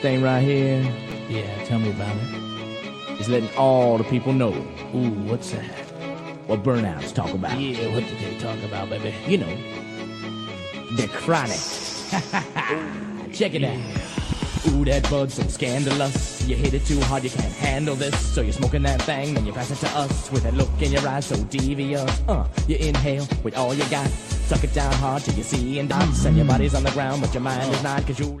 thing right here Yeah, tell me about it. is letting all the people know Ooh, what's that? what burnouts talk about. Yeah, what did they talk about, baby? You know, the chronic. Check it out. Ooh, that bud so scandalous. You hit it too hard, you can't handle this. So you're smoking that thing, then you pass it to us with that look in your eyes so devious. Uh, you inhale with all you got. Suck it down hard till you see and dots. And your body's on the ground, but your mind is not, cause you.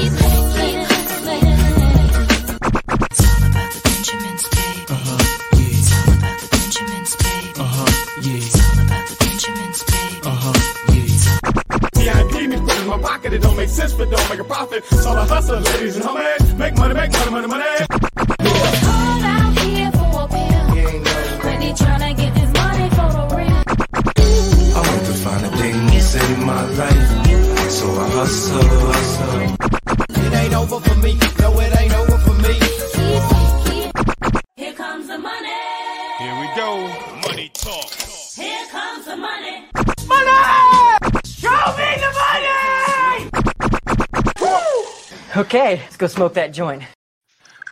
Pocket, it don't make sense, but don't make a profit. So I hustle, ladies and homies, make money, make money, money, money. I want to find a thing to save my life. So I hustle, hustle. It ain't over for me. No, it ain't over Okay, let's go smoke that joint.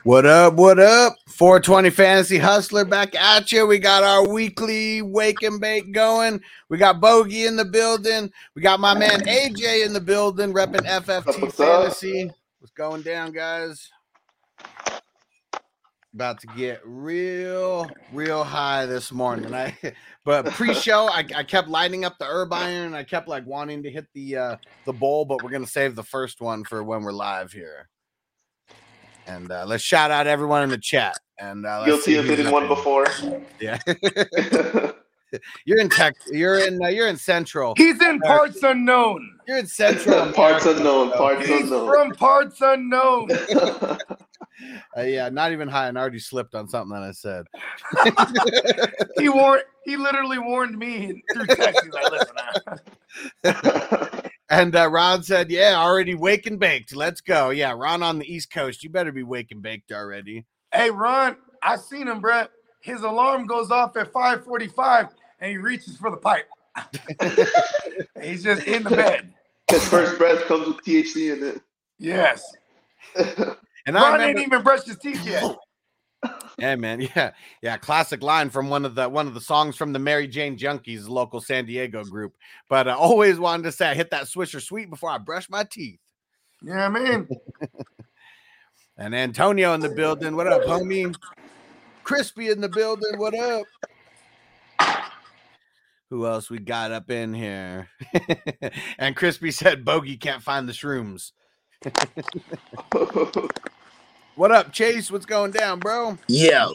What up? What up? 420 Fantasy Hustler back at you. We got our weekly wake and bake going. We got Bogey in the building. We got my man AJ in the building, repping FFT What's? Fantasy. What's going down, guys? About to get real, real high this morning. I, but pre-show, I, I kept lighting up the herb iron. I kept like wanting to hit the uh, the bowl, but we're gonna save the first one for when we're live here. And uh, let's shout out everyone in the chat. And uh, let's Guilty see of who's hitting up one before. Yeah, you're in tech. You're in. Uh, you're in Central. He's in parts unknown. You're in Central. parts America, unknown. so- Parts He's unknown. from parts unknown. Uh, yeah, not even high, and I already slipped on something that I said. He warned. He literally warned me through text. He's like, "Listen, And uh, Ron said, "Yeah, already wake and baked. Let's go." Yeah, Ron on the East Coast. You better be wake and baked already. hey, Ron, I seen him, bro. His alarm goes off at 5:45, and he reaches for the pipe. He's just in the bed. His first breath comes with THC in it. Yes. And I Ron remember, ain't even brushed his teeth yet. yeah, man, yeah, yeah, classic line from one of the one of the songs from the Mary Jane Junkies local San Diego group. But I always wanted to say, I hit that Swisher Sweet before I brush my teeth. Yeah, man. And Antonio in the building. What up, homie? Crispy in the building. What up? Who else we got up in here? and Crispy said Bogey can't find the shrooms. What up, Chase? What's going down, bro? Yeah.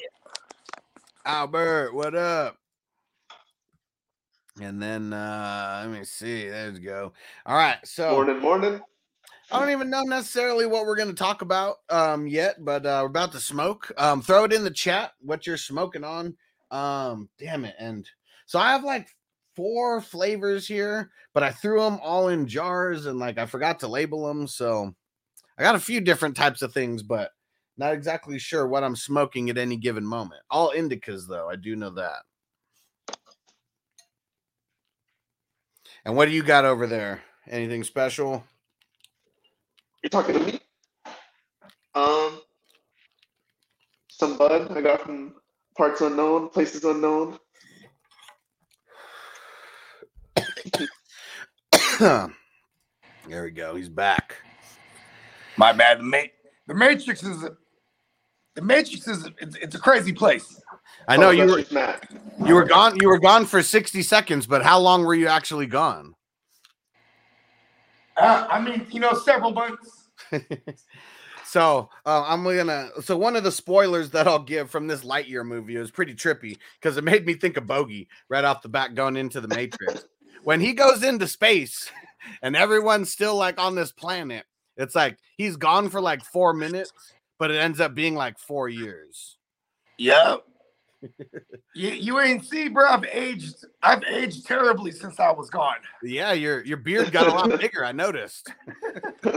Albert, what up? And then uh let me see. There we go. All right. So morning, morning. I don't even know necessarily what we're going to talk about um, yet, but uh, we're about to smoke. Um, throw it in the chat what you're smoking on. Um, damn it! And so I have like four flavors here, but I threw them all in jars and like I forgot to label them. So I got a few different types of things, but not exactly sure what I'm smoking at any given moment. All indicas, though. I do know that. And what do you got over there? Anything special? You're talking to me? Um, some bud I got from parts unknown, places unknown. there we go. He's back. My bad. The, ma- the Matrix is a, the Matrix is it's, it's a crazy place. I know Oh, you were just Matt. you were gone. You were gone for sixty seconds, but how long were you actually gone? Uh, I mean, you know, several months. So uh, I'm gonna. So one of the spoilers that I'll give from this Lightyear movie is pretty trippy because it made me think of Bogey right off the bat going into the Matrix. when he goes into space and everyone's still like on this planet, it's like he's gone for like four minutes, but it ends up being like four years. Yep. You, you ain't see, bro. I've aged. I've aged terribly since I was gone. Yeah, your your beard got a lot bigger. I noticed.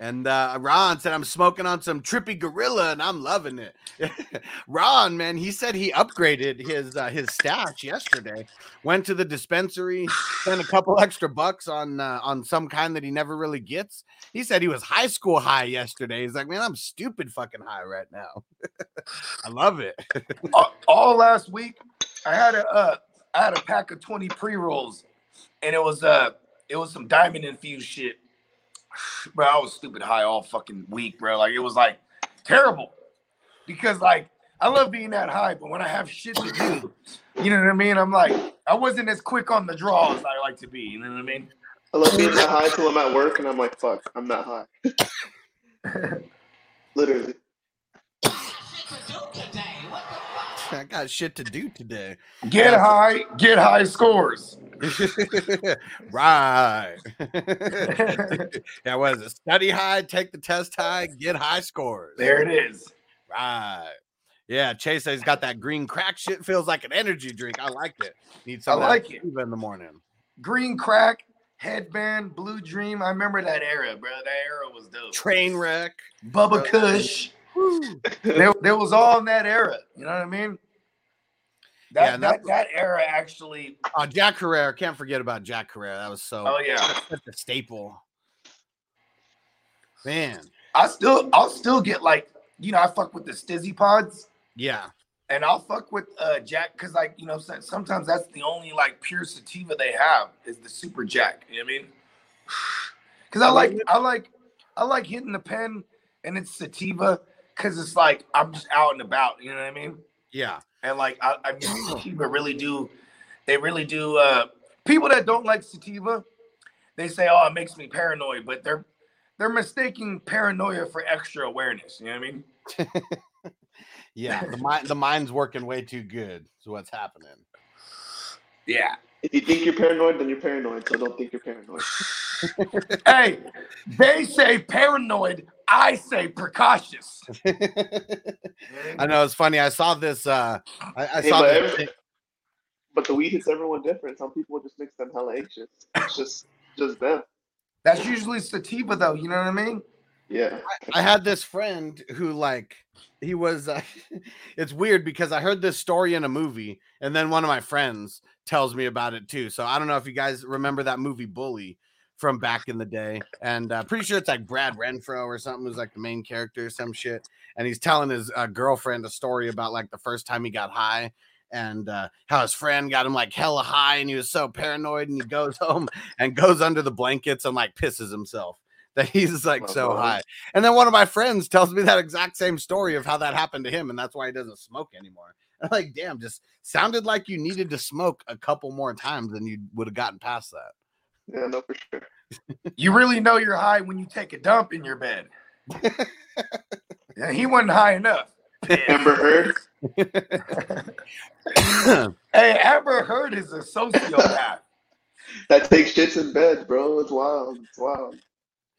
and uh, Ron said, "I'm smoking on some trippy gorilla, and I'm loving it." Ron, man, he said he upgraded his uh, his stash yesterday. Went to the dispensary, spent a couple extra bucks on uh, on some kind that he never really gets. He said he was high school high yesterday. He's like, "Man, I'm stupid fucking high right now." I love it. all, all last week, I had a uh, I had a pack of twenty pre rolls, and it was uh it was some diamond infused shit. Bro, I was stupid high all fucking week, bro. Like it was like terrible because like I love being that high, but when I have shit to do, you know what I mean. I'm like I wasn't as quick on the draw as I like to be. You know what I mean? I love being that high till I'm at work and I'm like, fuck, I'm not high. Literally. I got shit to do today. Get high, get high scores. right. yeah, was it? Study high, take the test high, get high scores. There it is. Right. Yeah, Chase says he's got that green crack shit. Feels like an energy drink. I like it. Need some I like it. In the morning. Green crack, headband, blue dream. I remember that era, bro. That era was dope. Train wreck. Bubba Kush. there, there was all in that era. You know what I mean? That, Yeah, that, that- era actually. Oh, Jack Herer, Can't forget about Jack Herer. That was so Oh yeah, such a staple. Man. I still I'll still get like you know I fuck with the Stizzy pods Yeah. and I'll fuck with uh Jack because like you know sometimes that's the only like pure sativa they have is the Super Jack. You know what I mean? Because I like I like I like hitting the pen and it's sativa because it's like I'm just out and about. You know what I mean? Yeah. And like I, I mean, sativa really do, they really do. Uh, people that don't like sativa, they say, "Oh, it makes me paranoid," but they're they're mistaking paranoia for extra awareness. You know what I mean? Yeah. The mind the mind's working way too good. So what's happening? Yeah. If you think you're paranoid, then you're paranoid. So don't think you're paranoid. hey, they say paranoid. I say precautious. I know it's funny. I saw this. Uh, I, I Hey, saw but, this. every- but the weed hits everyone different. Some people just makes them hella anxious. It's just just them. That's usually sativa, though. You know what I mean? Yeah. I had this friend who like he was uh, it's weird because I heard this story in a movie and then one of my friends tells me about it too. So I don't know if you guys remember that movie Bully from back in the day and uh, pretty sure it's like Brad Renfro or something who's like the main character or some shit and he's telling his uh, girlfriend a story about like the first time he got high and uh, how his friend got him like hella high and he was so paranoid and he goes home and goes under the blankets and like pisses himself that he's like so high. And then one of my friends tells me that exact same story of how that happened to him, and that's why he doesn't smoke anymore. I'm like, damn, just sounded like you needed to smoke a couple more times than you would have gotten past that. Yeah, no, for sure. You really know you're high when you take a dump in your bed. yeah, he wasn't high enough. Amber Heard. Hey, Amber Heard is a sociopath. That takes shits in bed, bro. It's wild. It's wild.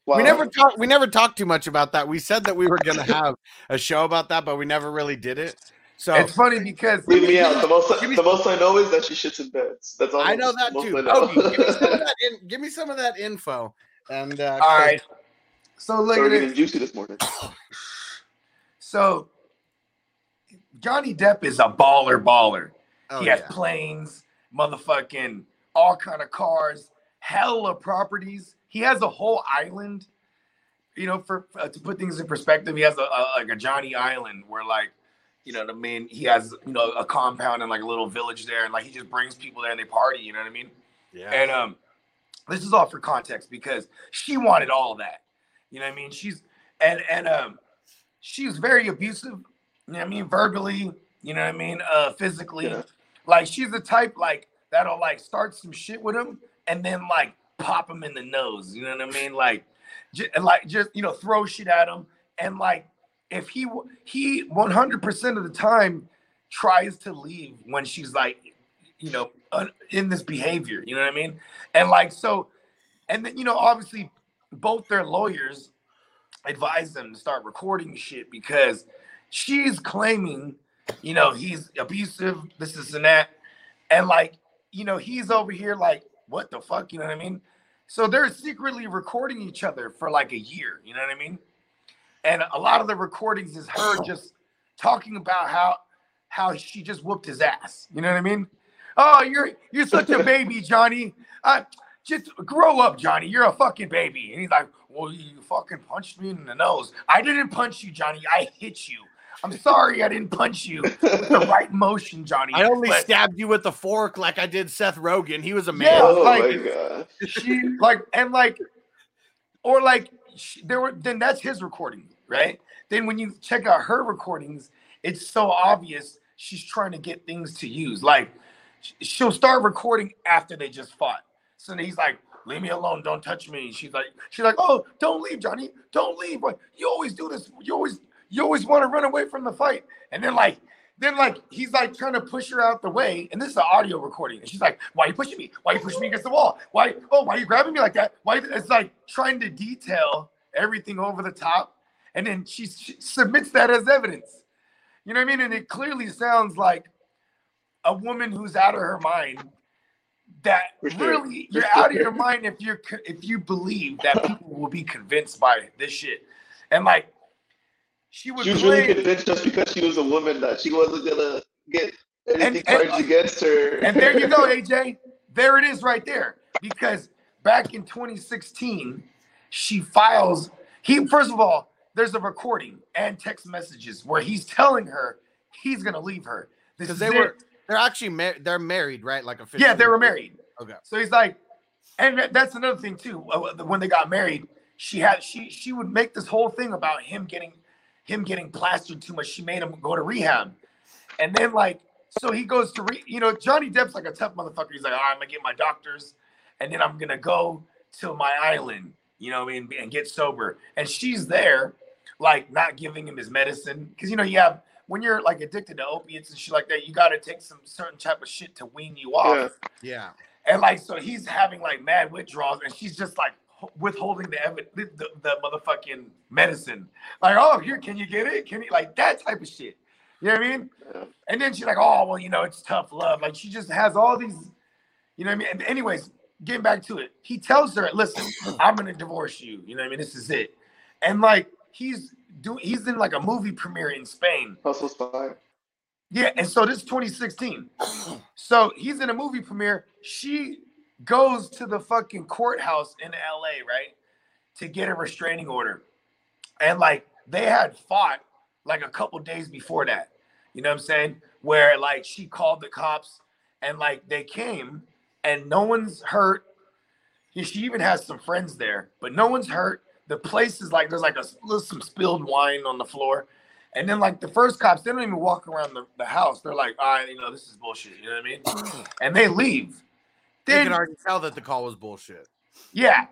Wow. We never talked. We never talked too much about that. We said that we were gonna have a show about that, but we never really did it. So It's funny because Leave me out. The most, Give me- the most I know is that she shits in beds. That's all. I know that too. I know. Ogie, give me some of that. In, give me some of that info. And uh, all right. So look at it. juicy this morning. So Johnny Depp is a baller, baller. oh, he has yeah. planes, motherfucking all kind of cars, hella properties. He has a whole island. You know, for uh, to put things in perspective, he has a, a like a Johnny Island where like, you know what I mean. He has you know a compound and like a little village there, and like he just brings people there and they party. You know what I mean? yeah. And um, this is all for context because she wanted all that. You know what I mean? She's and and um, she's very abusive. You know what I mean? Verbally. You know what I mean? Uh, physically. Yeah. Like she's the type like that'll like start some shit with him and then like pop him in the nose. You know what I mean? Like, j- like just you know throw shit at him and like if he he 100% of the time tries to leave when she's like you know in this behavior you know what i mean and like so and then you know obviously both their lawyers advised them to start recording shit because she's claiming, you know, he's abusive, this, this, and that. And like, you know, he's over here like, what the fuck? You know what I mean? So they're secretly recording each other for like a year, you know what I mean? And a lot of the recordings is her just talking about how how she just whooped his ass. You know what I mean? Oh, you're you're such a baby, Johnny. Uh, just grow up, Johnny. You're a fucking baby. And he's like, Well, you fucking punched me in the nose. I didn't punch you, Johnny. I hit you. I'm sorry I didn't punch you with the right motion, Johnny. I only but- stabbed you with the fork like I did Seth Rogen. He was a man. Yeah, Oh like- my god. she like and like or like she, there were then that's his recording right? Then when you check out her recordings it's so obvious she's trying to get things to use. Like she'll start recording after they just fought. So he's like leave me alone don't touch me. She's like she's like oh don't leave johnny. Don't leave. But you always do this. You always you always want to run away from the fight. And then like then like he's like trying to push her out the way, and this is an audio recording. And she's like, "Why are you pushing me? Why are you pushing me against the wall? Why? Oh, why are you grabbing me like that? Why?" It's like trying to detail everything over the top, and then she, she submits that as evidence. You know what I mean? And it clearly sounds like a woman who's out of her mind. That really, you're out of your mind if you're if you believe that people will be convinced by this shit, and like. She would She was really convinced just because she was a woman that she wasn't gonna get anything And- and- charged against her. And there you go, AJ. There it is right there. Because back in 2016, she files. He first of all, there's a recording and text messages where he's telling her he's gonna leave her. Because they it. were they're actually married. They're married, right? Like officially. yeah, they were married. Okay. So he's like, and that's another thing too. uh, When they got married, she had she she would make this whole thing about him getting him getting plastered too much. She made him go to rehab, and then like so he goes to re, you know Johnny Depp's like a tough motherfucker. He's like, all right, I'm gonna get my doctors, and then I'm gonna go to my island, you know, what I mean, and get sober. And she's there, like not giving him his medicine because you know you have when you're like addicted to opiates and shit like that, you got to take some certain type of shit to wean you off. Yeah. Yeah. And like, so he's having like mad withdrawals, and she's just like ho- withholding the evidence, the, the, the motherfucking medicine. Like, oh, here, can you get it? Can you like that type of shit? You know what I mean? Yeah. And then she's like, oh, well, you know, it's tough love. Like, she just has all these, you know what I mean? And anyways, getting back to it, he tells her, listen, I'm gonna divorce you. You know what I mean? This is it. And like, he's doing, he's in like a movie premiere in Spain. Hustle spy. Yeah, and so this is 2016. So he's in a movie premiere. She goes to the fucking courthouse in LA, right? To get a restraining order. And like they had fought like a couple days before that. You know what I'm saying? Where like she called the cops and like they came and no one's hurt. She even has some friends there, but no one's hurt. The place is like there's like a little some spilled wine on the floor. And then like the first cops, they don't even walk around the, the house. They're like, all right, you know, this is bullshit. You know what I mean? And they leave. They Then can already tell that the call was bullshit. yeah.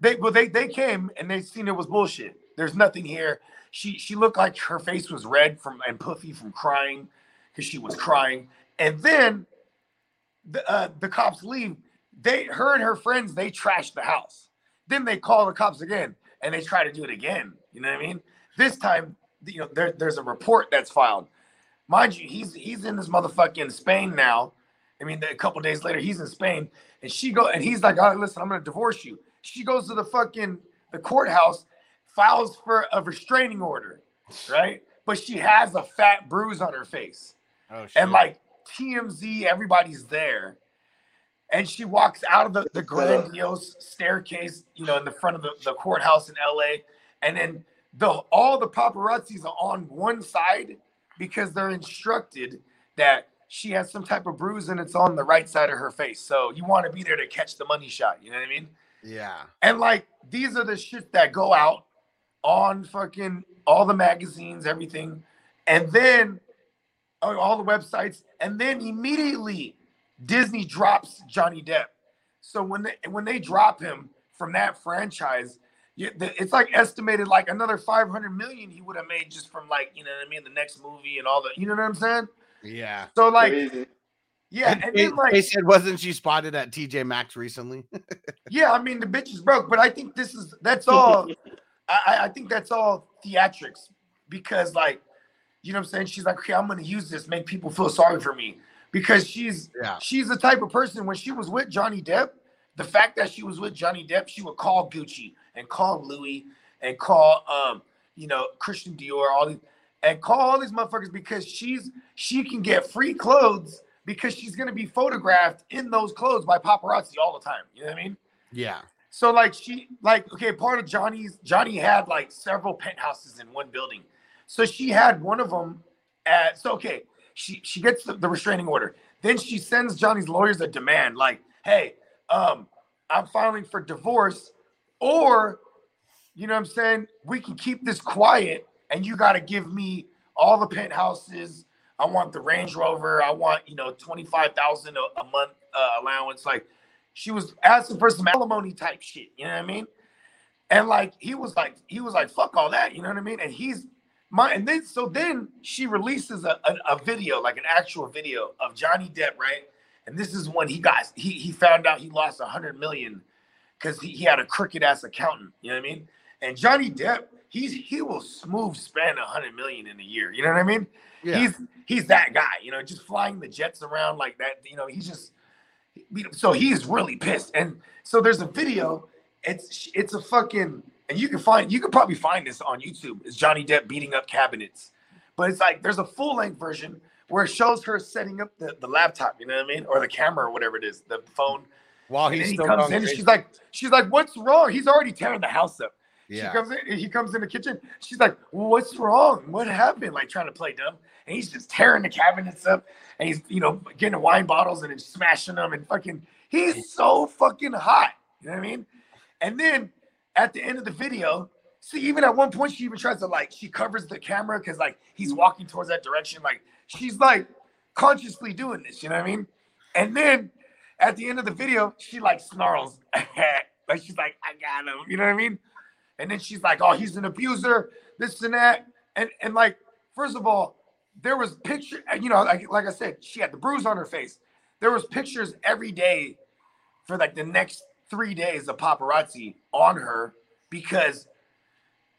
They well they they came and they seen it was bullshit. There's nothing here. She she looked like her face was red from and puffy from crying because she was crying. And then the uh, the cops leave. They her and her friends they trash the house. Then they call the cops again and they try to do it again. You know what I mean? This time, you know, there, there's a report that's filed. Mind you, he's he's in this motherfucking Spain now. I mean, a couple days later, he's in Spain, and she go and he's like, "All right, listen, I'm gonna divorce you." She goes to the fucking the courthouse, files for a restraining order, right? But she has a fat bruise on her face, Oh shit. and like TMZ, everybody's there, and she walks out of the, the grandiose staircase, you know, in the front of the, the courthouse in LA, and then the all the paparazzis are on one side because they're instructed that she has some type of bruise and it's on the right side of her face. So you want to be there to catch the money shot. You know what I mean? yeah. And like these are the shit that go out on fucking all the magazines, everything, and then oh, all the websites, and then immediately Disney drops Johnny Depp. So when they when they drop him from that franchise, it's like estimated like another 500 million he would have made just from like you know what I mean the next movie and all the you know what I'm saying. Yeah. So like Crazy. yeah, And and they, then like they said, wasn't she spotted at TJ Maxx recently? Yeah, I mean the bitch is broke, but I think this is that's all I, I- I think that's all theatrics because, like, you know what I'm saying? She's like, okay, I'm gonna use this, make people feel sorry for me because she's Yeah. she's the type of person when she was with Johnny Depp, the fact that she was with Johnny Depp, she would call Gucci and call Louis and call um, you know, Christian Dior, all these and call all these motherfuckers because she's she can get free clothes because she's gonna be photographed in those clothes by paparazzi all the time. You know what I mean? Yeah. So like she like okay, part of Johnny's Johnny had like several penthouses in one building. So she had one of them at so okay, she she gets the, the restraining order. Then she sends Johnny's lawyers a demand like, "Hey, um I'm filing for divorce or you know what I'm saying, we can keep this quiet and you got to give me all the penthouses. I want the Range Rover. I want, you know, 25,000 a a month uh, allowance like she was asking for some alimony type shit. You know what I mean? And like he was like he was like fuck all that. You know what I mean? And he's my and then so then she releases a, a, a video like an actual video of Johnny Depp, right? And this is when he got he he found out he lost a hundred million because he, he had a crooked ass accountant. You know what I mean? And Johnny Depp, he's he will smooth spend a hundred million in a year. You know what I mean? Yeah. He's he's that guy. You know, just flying the jets around like that. You know, he's just so he's really pissed. And so there's a video. It's it's a fucking and you can find you can probably find this on YouTube. It's Johnny Depp beating up cabinets, but it's like there's a full length version where it shows her setting up the, the laptop. You know what I mean, or the camera or whatever it is, the phone. While And he's he comes in she's like, she's like, what's wrong? He's already tearing the house up. Yeah. She comes in, he comes in the kitchen. She's like, what's wrong? What happened? Like trying to play dumb. And he's just tearing the cabinets up and he's, you know, getting the wine bottles and then smashing them and fucking, he's so fucking hot. You know what I mean? And then at the end of the video, see, even at one point, she even tries to like, she covers the camera because like he's walking towards that direction. Like she's like consciously doing this, you know what I mean? And then at the end of the video, she like snarls. like she's like, I got him. You know what I mean? And then she's like, oh, he's an abuser, this and that. And and like, first of all, there was picture, you know, like, like I said, she had the bruise on her face. There was pictures every day for like the next three days of paparazzi on her because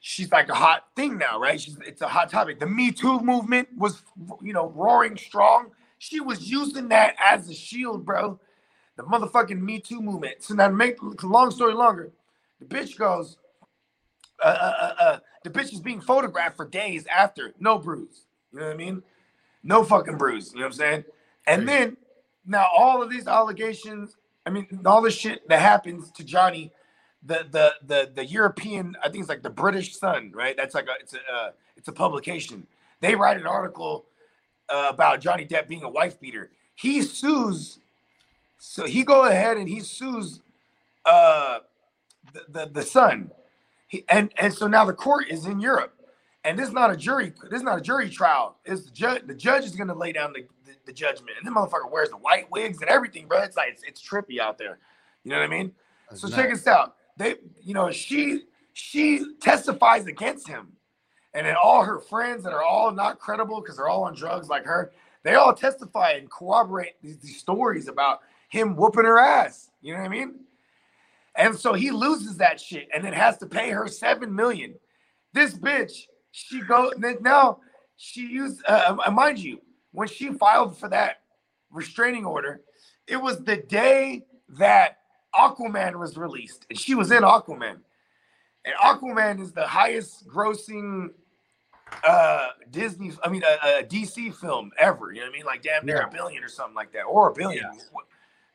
she's like a hot thing now, right? She's it's a hot topic. The Me Too movement was, you know, roaring strong. She was using that as a shield, bro. The motherfucking Me Too movement. So now, to make long story longer, the bitch goes, uh, uh, uh, uh, the bitch is being photographed for days after, no bruise. You know what I mean? No fucking bruise. You know what I'm saying? And then now all of these allegations, I mean, all the shit that happens to Johnny, the the the the European, I think it's like the British Sun, right? That's like a it's a uh, it's a publication. They write an article uh, about Johnny Depp being a wife beater. He sues, so he go ahead and he sues uh, the, the the Sun, he, and and so now the court is in Europe, and this is not a jury. This is not a jury trial. It's the judge. The judge is going to lay down the, the, the judgment, and then motherfucker wears the white wigs and everything, bro. It's like it's, it's trippy out there. You know what I mean? so check this out. They, you know, she she testifies against him, and then all her friends that are all not credible because they're all on drugs like her, they all testify and corroborate these, these stories about him whooping her ass. You know what I mean? And so he loses that shit and then has to pay her seven million. This bitch, she go now. She used, uh, uh, mind you, when she filed for that restraining order, it was the day that Aquaman was released, and she was in Aquaman. And Aquaman is the highest grossing uh Disney, I mean, a, a DC film ever. You know what I mean? Like damn near Yeah. a billion or something like that, or a billion,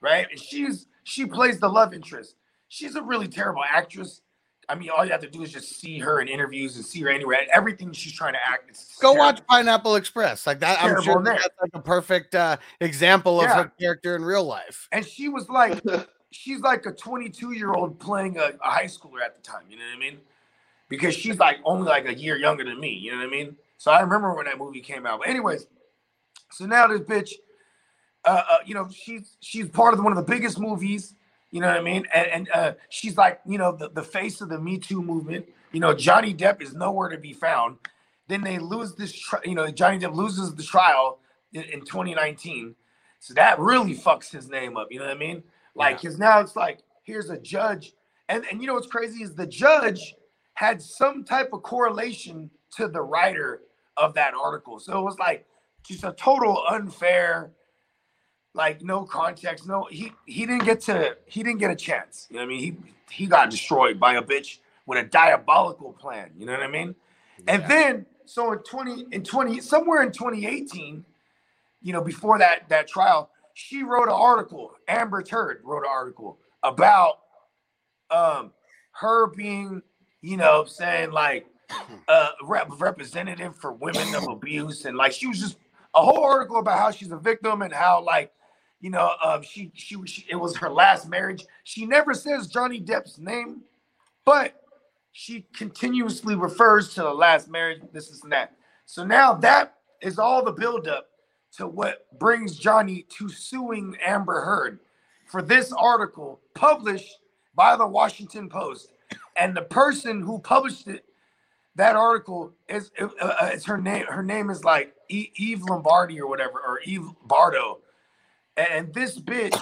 right? And she's she plays the love interest. She's a really terrible actress. I mean, all you have to do is just see her in interviews and see her anywhere. Everything she's trying to act. Is Go terrible. watch Pineapple Express. Like that, I'm sure that that's like a perfect uh, example of Yeah. her character in real life. And she was like, she's like a 22 year old playing a, a high schooler at the time. You know what I mean? Because she's like only like a year younger than me. You know what I mean? So I remember when that movie came out. But anyways, so now this bitch, uh, uh you know, she's she's part of one of the biggest movies. You know what I mean? And, and uh, she's like, you know, the, the face of the Me Too movement. You know, Johnny Depp is nowhere to be found. Then they lose this, tri- you know, Johnny Depp loses the trial in, in 2019. So that really fucks his name up. You know what I mean? Like, because now it's like, here's a judge. And, and you know what's crazy is the judge had some type of correlation to the writer of that article. So it was like just a total unfair, like no context. No, he he didn't get to he didn't get a chance. You know what I mean? He he got destroyed by a bitch with a diabolical plan. You know what I mean? And then so in 20 in 20 somewhere in 2018, you know, before that that trial, she wrote an article. Amber Turd wrote an article about um her being, you know, saying like uh rep- representative for women of abuse and like she was just a whole article about how she's a victim and how like you know um she she, she it was her last marriage she never says johnny depp's name but she continuously refers to the last marriage this is that so now that is all the buildup to what brings johnny to suing amber heard for this article published by the washington post and the person who published it that article is uh, uh, it's her name. Her name is like Eve Lombardi or whatever, or Eve Bardo. And this bitch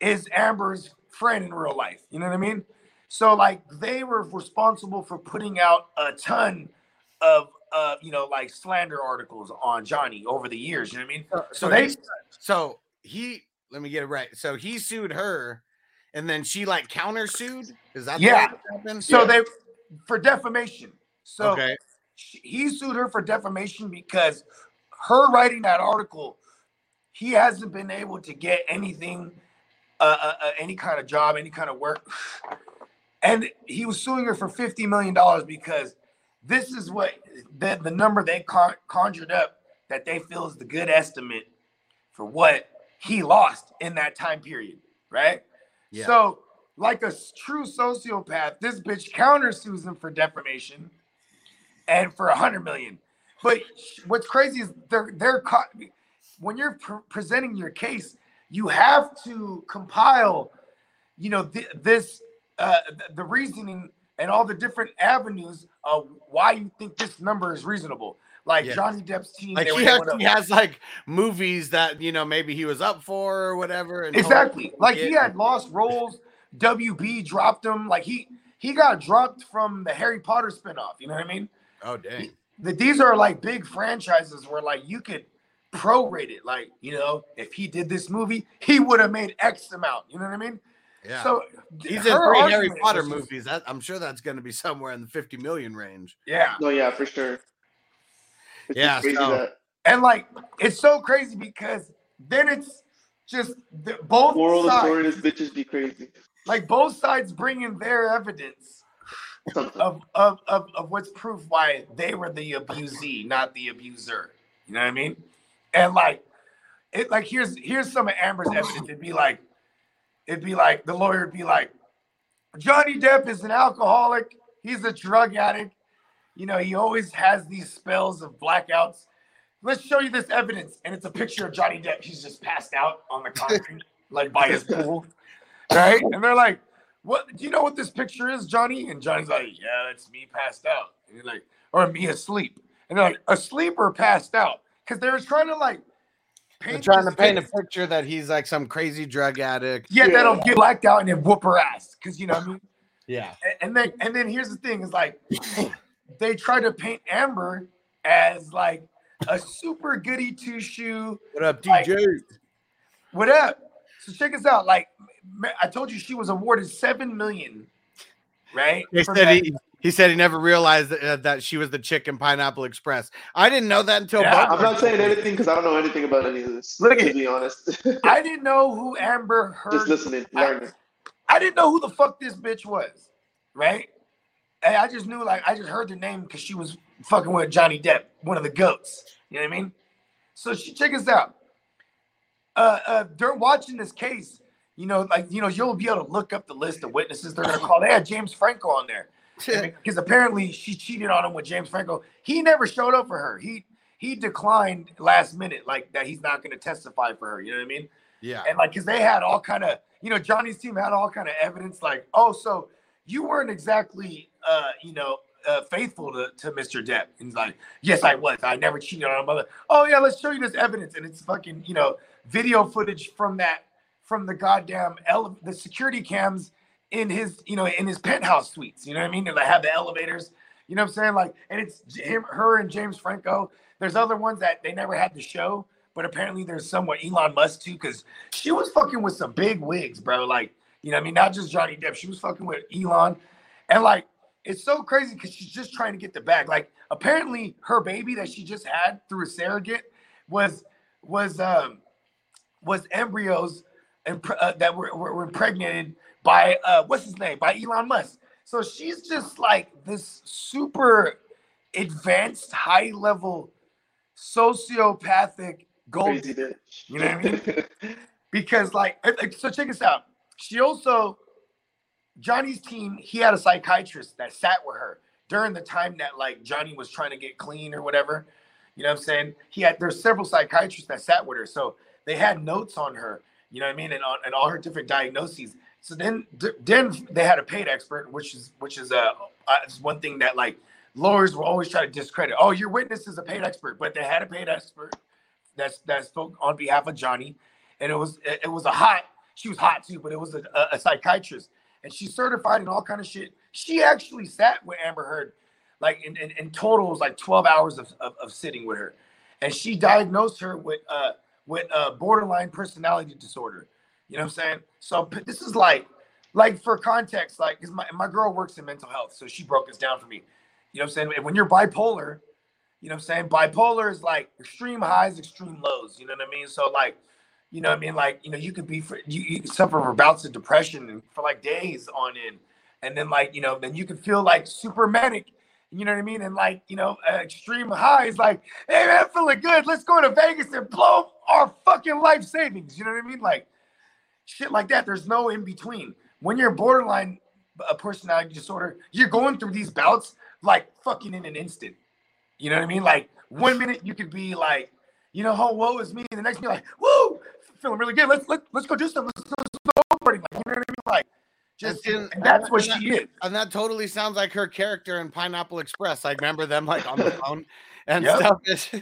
is Amber's friend in real life. You know what I mean? So like they were responsible for putting out a ton of uh you know like slander articles on Johnny over the years. You know what I mean? So they he- so he let me get it right. So he sued her, and then she like countersued. Is that Yeah. happened? So they for defamation. So Okay. he sued her for defamation because her writing that article, he hasn't been able to get anything, uh, uh, uh, any kind of job, any kind of work, and he was suing her for fifty million dollars because this is what the the number they con- conjured up that they feel is the good estimate for what he lost in that time period, right? Yeah. So, like a true sociopath, this bitch countersues him for defamation and for a hundred million. But what's crazy is they're they're caught when you're pre- presenting your case, you have to compile, you know, thi- this uh, th- the reasoning and all the different avenues of why you think this number is reasonable. Like Yes. Johnny Depp's team, like he, actually to- has like movies that you know maybe he was up for or whatever. And Exactly. Like he had lost roles. WB dropped him. Like he he got dropped from the Harry Potter spinoff. You know what I mean? Oh dang. That these are like big franchises where like you could prorate it. Like you know, if he did this movie, he would have made X amount. You know what I mean? Yeah. So He's in three Harry Potter just- movies. That I'm sure that's going to be somewhere in the 50 million range. Yeah. No, yeah, for sure. It's Yeah, so- that And like it's so crazy because then it's just the, both moral of the sides, story is bitches be crazy. like both sides bring in their evidence of, of, of, of what's proof why they were the abusee, not the abuser. You know what I mean? And like it like here's here's some of Amber's evidence. It'd be like, it'd be like the lawyer would be like, Johnny Depp is an alcoholic, he's a drug addict. You know, he always has these spells of blackouts. Let's show you this evidence. And it's a picture of Johnny Depp. He's just passed out on the concrete, like by his pool. Right? And they're like, what do you know what this picture is, Johnny? And Johnny's like, Yeah, that's me passed out. And you're like, or me asleep. And they're like, asleep or passed out? Because they were trying to like They're trying to this paint a picture that he's like some crazy drug addict. Yeah, that'll get blacked out and then whoop her ass. Cause you know what I mean? Yeah. A- and then and then here's the thing is like they try to paint Amber as like a super goody two shoe. What up, Like- DJ? What up? So check us out. Like I told you, she was awarded seven million, right? They said that- he, he said he never realized that, uh, that she was the chick in Pineapple Express. I didn't know that until Yeah. I'm not saying anything because I don't know anything about any of this. Look to at- be honest. I didn't know who Amber Heard. Just listening, I- learning. I didn't know who the fuck this bitch was, right? And I just knew, like, I just heard the name because she was fucking with Johnny Depp, one of the goats. You know what I mean? So she check us out. Uh, uh, they're watching this case, you know, like you know, you'll be able to look up the list of witnesses they're gonna call. They had James Franco on there because apparently she cheated on him with James Franco. He never showed up for her. He he declined last minute, like that he's not gonna testify for her. You know what I mean? Yeah. and like because they had all kind of you know johnny's team had all kind of evidence like oh so you weren't exactly uh you know uh, faithful to, to mr depp and he's like yes i was i never cheated on a mother oh yeah let's show you this evidence and it's fucking you know video footage from that from the goddamn ele- the security cams in his, you know, in his penthouse suites. You know what I mean? They have the elevators. You know what I'm saying? Like, and it's him, her, and James Franco. There's other ones that they never had to show, but apparently there's some with Elon Musk too, because she was fucking with some big wigs, bro. Like, you know I mean? Not just Johnny Depp. She was fucking with Elon. And like, it's so crazy because she's just trying to get the bag. Like, apparently her baby that she just had through a surrogate was was um was embryos and uh, that were, were impregnated by uh what's his name by Elon Musk. So she's just like this super advanced, high level sociopathic gold. You know what I mean? because like, so check this out. She also Johnny's team. He had a psychiatrist that sat with her during the time that like Johnny was trying to get clean or whatever. You know what I'm saying? He had there's several psychiatrists that sat with her, so they had notes on her. You know what I mean? And on and all her different diagnoses. So then, then they had a paid expert, which is which is uh, uh one thing that like lawyers will always try to discredit. Oh, your witness is a paid expert, but they had a paid expert that's that spoke on behalf of Johnny, and it was it, was a hot. She was hot too, but it was a, a, a psychiatrist, and she's certified and all kind of shit. She actually sat with Amber Heard, like in, in, in total was like twelve hours of, of, of sitting with her, and she diagnosed her with uh with uh borderline personality disorder. You know what I'm saying? So this is like like for context, like because my, my girl works in mental health, so she broke this down for me. You know what I'm saying? When you're bipolar, you know what I'm saying? Bipolar is like extreme highs, extreme lows. You know what I mean? So like, you know what I mean? Like, you know, you could be for you, you suffer from bouts of depression for like days on end. And then like, you know, then you can feel like super manic. You know what I mean? And like, you know, uh, extreme highs, like, hey man, I'm feeling good. Let's go to Vegas and blow our fucking life savings. You know what I mean? Like shit like that. There's no in between. When you're borderline a personality disorder, you're going through these bouts like fucking in an instant. You know what I mean? Like one minute you could be like, you know, oh woe is me, and the next minute like, woo, feeling really good. Let's let, let's go do something. Let's go snowboarding. Like, you know what I mean? Like, just and that's what she is. And that totally sounds like her character in Pineapple Express. I remember them like on the phone and Yep. stuff.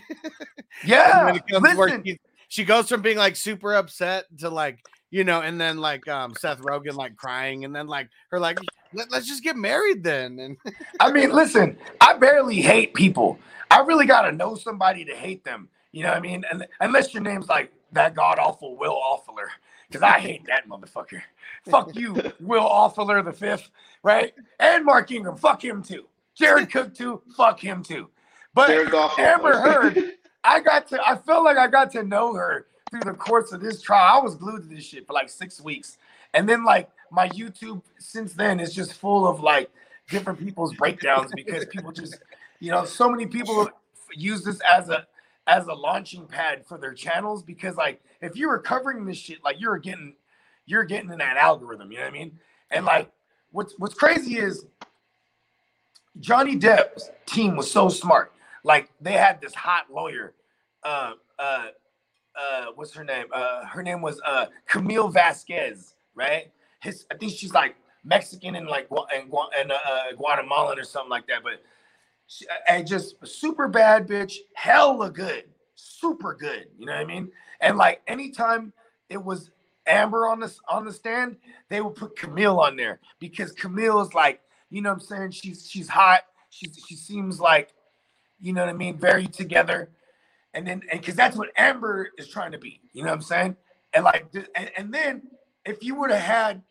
Yeah, And when it comes to work, listen. she, she goes from being like super upset to like, you know, and then like um Seth Rogen like crying, and then like her like, Let, let's just get married then. And I mean, listen, I barely hate people. I really gotta know somebody to hate them. You know what I mean? And unless your name's like that god awful Will Awfuller, because I hate that motherfucker. Fuck you, Will Awfuller the fifth, right? And Mark Ingram, fuck him too. Jared Cook too, fuck him too. But Amber Heard, I got to, I felt like I got to know her through the course of this trial. I was glued to this shit for like six weeks. And then like my YouTube since then is just full of like different people's breakdowns because people just, you know, so many people use this as a as a launching pad for their channels because like if you were covering this shit, like you're getting you're getting in that algorithm, you know what I mean? And like what's what's crazy is Johnny Depp's team was so smart. Like they had this hot lawyer, uh, uh, uh, what's her name? Uh, her name was uh, Camille Vasquez, right? His, I think she's like Mexican and like and, and uh, uh, Guatemalan or something like that. But and just super bad bitch, hella good, super good. You know what I mean? And like anytime it was Amber on this on the stand, they would put Camille on there because Camille is like, you know what I'm saying? She's she's hot. She's she seems like, you know what I mean, very together. And then and because that's what Amber is trying to be, you know what I'm saying? And like and, and then if you would have had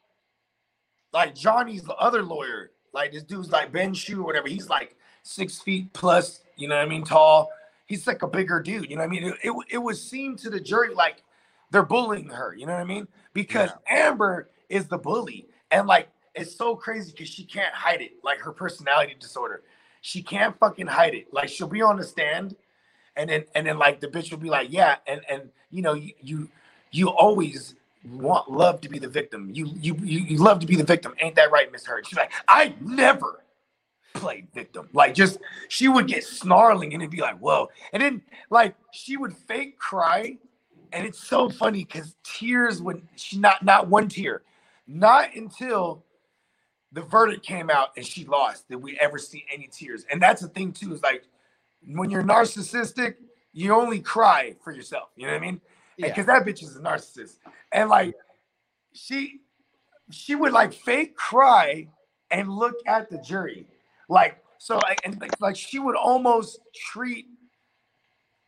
like Johnny's the other lawyer, like this dude's like Ben Chew or whatever, he's like six feet plus, you know what I mean, tall. He's like a bigger dude, you know what I mean? It, it, it would seem to the jury like they're bullying her, you know what I mean? Because Amber is the bully. And like it's so crazy because she can't hide it, like her personality disorder. She can't fucking hide it. Like she'll be on the stand and then and then like the bitch will be like, yeah, and and you know, you you, you always want love to be the victim. You, you you you love to be the victim. Ain't that right, Miss Heard? She's like, I never played victim. Like just she would get snarling and it'd be like, whoa. And then like she would fake cry. And it's so funny because tears would she not not one tear, not until the verdict came out and she lost did we ever see any tears. And that's the thing too, is like when you're narcissistic, you only cry for yourself. You know what I mean? Yeah. Because that bitch is a narcissist. And like she she would like fake cry and look at the jury, like so, like, and like, like she would almost treat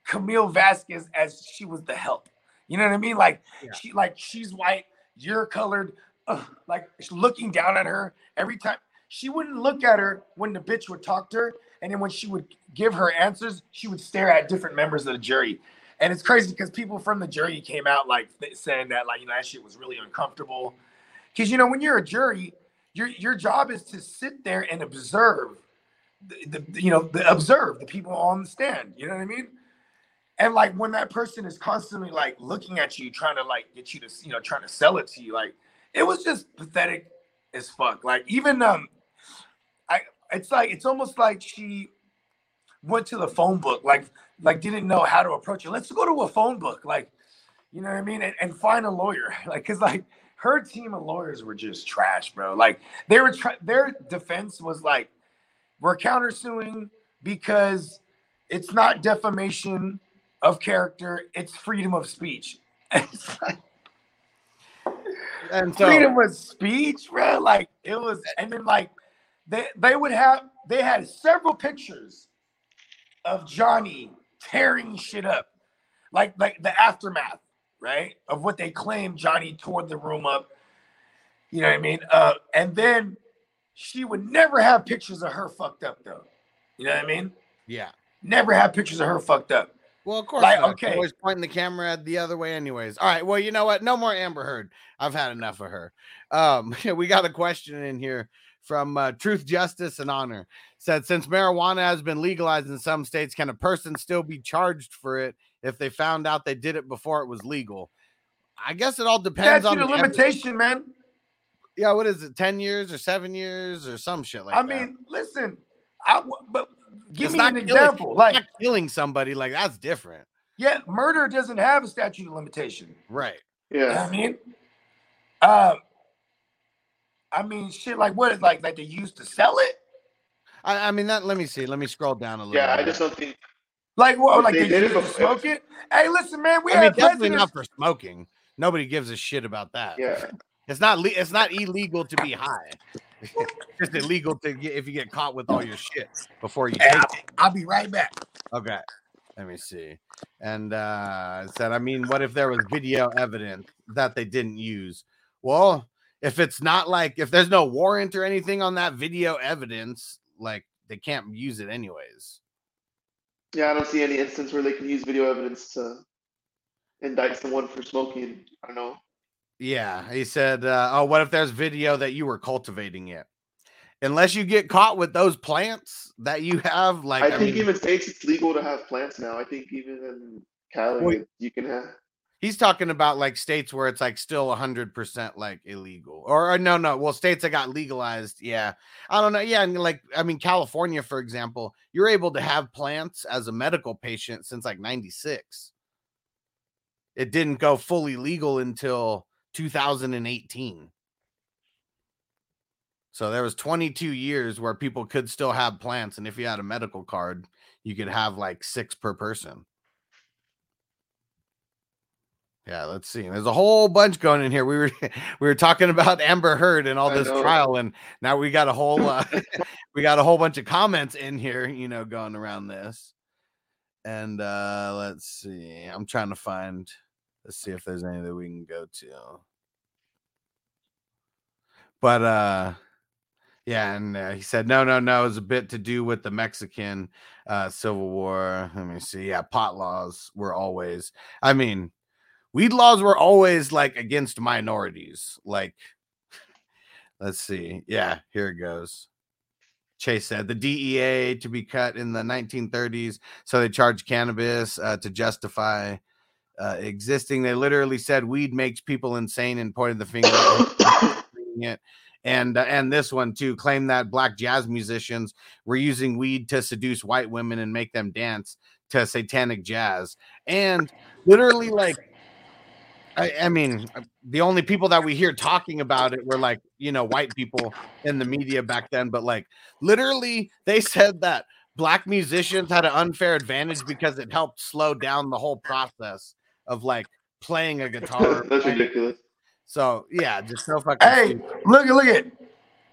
Camille Vasquez as she was the help. You know what I mean? Like Yeah. she, like she's white, you're colored, ugh, like looking down at her every time. She wouldn't look at her when the bitch would talk to her, and then when she would give her answers, she would stare at different members of the jury. And it's crazy because people from the jury came out like saying that like you know that shit was really uncomfortable. Because you know when you're a jury, your your job is to sit there and observe, the, the you know the observe the people on the stand. You know what I mean? And like when that person is constantly like looking at you, trying to like get you to you know trying to sell it to you, like it was just pathetic as fuck. Like even um, I it's like it's almost like she went to the phone book, like like didn't know how to approach it. Let's go to a phone book, like you know what I mean, and, and find a lawyer, like because like her team of lawyers were just trash, bro. Like they were try- their defense was like we're countersuing because it's not defamation of character, it's freedom of speech. Like, And so freedom of speech, bro. Like it was, and then like they they would have they had several pictures of Johnny tearing shit up, like like the aftermath, right, of what they claimed Johnny tore the room up. You know what I mean? Uh, and then she would never have pictures of her fucked up though. You know what I mean? yeah. Never have pictures of her fucked up. Well, of course. Like, not. okay. Always pointing the camera the other way, anyways. All right. Well, you know what? No more Amber Heard. I've had enough of her. Um, we got a question in here from uh, Truth, Justice, and Honor. Said since marijuana has been legalized in some states, can a person still be charged for it if they found out they did it before it was legal? I guess it all depends on Statute of the evidence. limitation, man. Yeah, what is it? Ten years or seven years or some shit like I that. mean, listen, I w- but give It's me not an killing- example. it's Like, not killing somebody like that's different, yeah, murder doesn't have a statute of limitation. right? You know Yeah. I mean, um, I mean, shit, like what? Like, like they used to sell it? I, I mean that. Let me see. Let me scroll down a little. Yeah, I just don't think. Like what? Like they they, did it used before- smoke it? Hey, listen, man, we I mean, had definitely presidents. not for smoking. Nobody gives a shit about that. Yeah. It's not. Le- it's not illegal to be high. it's just illegal to get if you get caught with all your shit before you Hey, take I'll, I'll be right back. Okay. Let me see. And uh said, I mean, what if there was video evidence that they didn't use? Well, if it's not like if there's no warrant or anything on that video evidence, like they can't use it anyways. Yeah, I don't see any instance where they can use video evidence to indict someone for smoking. I don't know. Yeah, he said, uh, "Oh, what if there's video that you were cultivating it? Unless you get caught with those plants that you have, like I, I, think mean, even states it's legal to have plants now. I think even in Cali Well, you can have. He's talking about like states where it's like still hundred percent like illegal, or, or no, no, well, states that got legalized, yeah, I don't know, yeah, and like I mean, California, for example, you're able to have plants as a medical patient since like '96. It didn't go fully legal until 2018. So there was 22 years where people could still have plants, and if you had a medical card, you could have like six per person. Yeah, let's see. There's a whole bunch going in here. We were we were talking about Amber Heard and all this trial, and now we got a whole uh, we got a whole bunch of comments in here, you know, going around this. And uh let's see. I'm trying to find. Let's see if there's any that we can go to. But uh yeah, and uh, he said no, no, no. It's a bit to do with the Mexican uh Civil War. Let me see. Yeah, pot laws were always. I mean, weed laws were always like against minorities. Like, let's see. Yeah, here it goes. Chase said the DEA to be cut in the 1930s, so they charged cannabis uh, to justify uh, existing. They literally said weed makes people insane and pointed the finger at it. And uh, and this one too claimed that black jazz musicians were using weed to seduce white women and make them dance to satanic jazz. And literally, like, I, I mean, uh, the only people that we hear talking about it were like, you know, white people in the media back then. But like, literally, they said that black musicians had an unfair advantage because it helped slow down the whole process of like playing a guitar. That's playing- ridiculous. So yeah, just so fucking. Hey, stupid. look at look at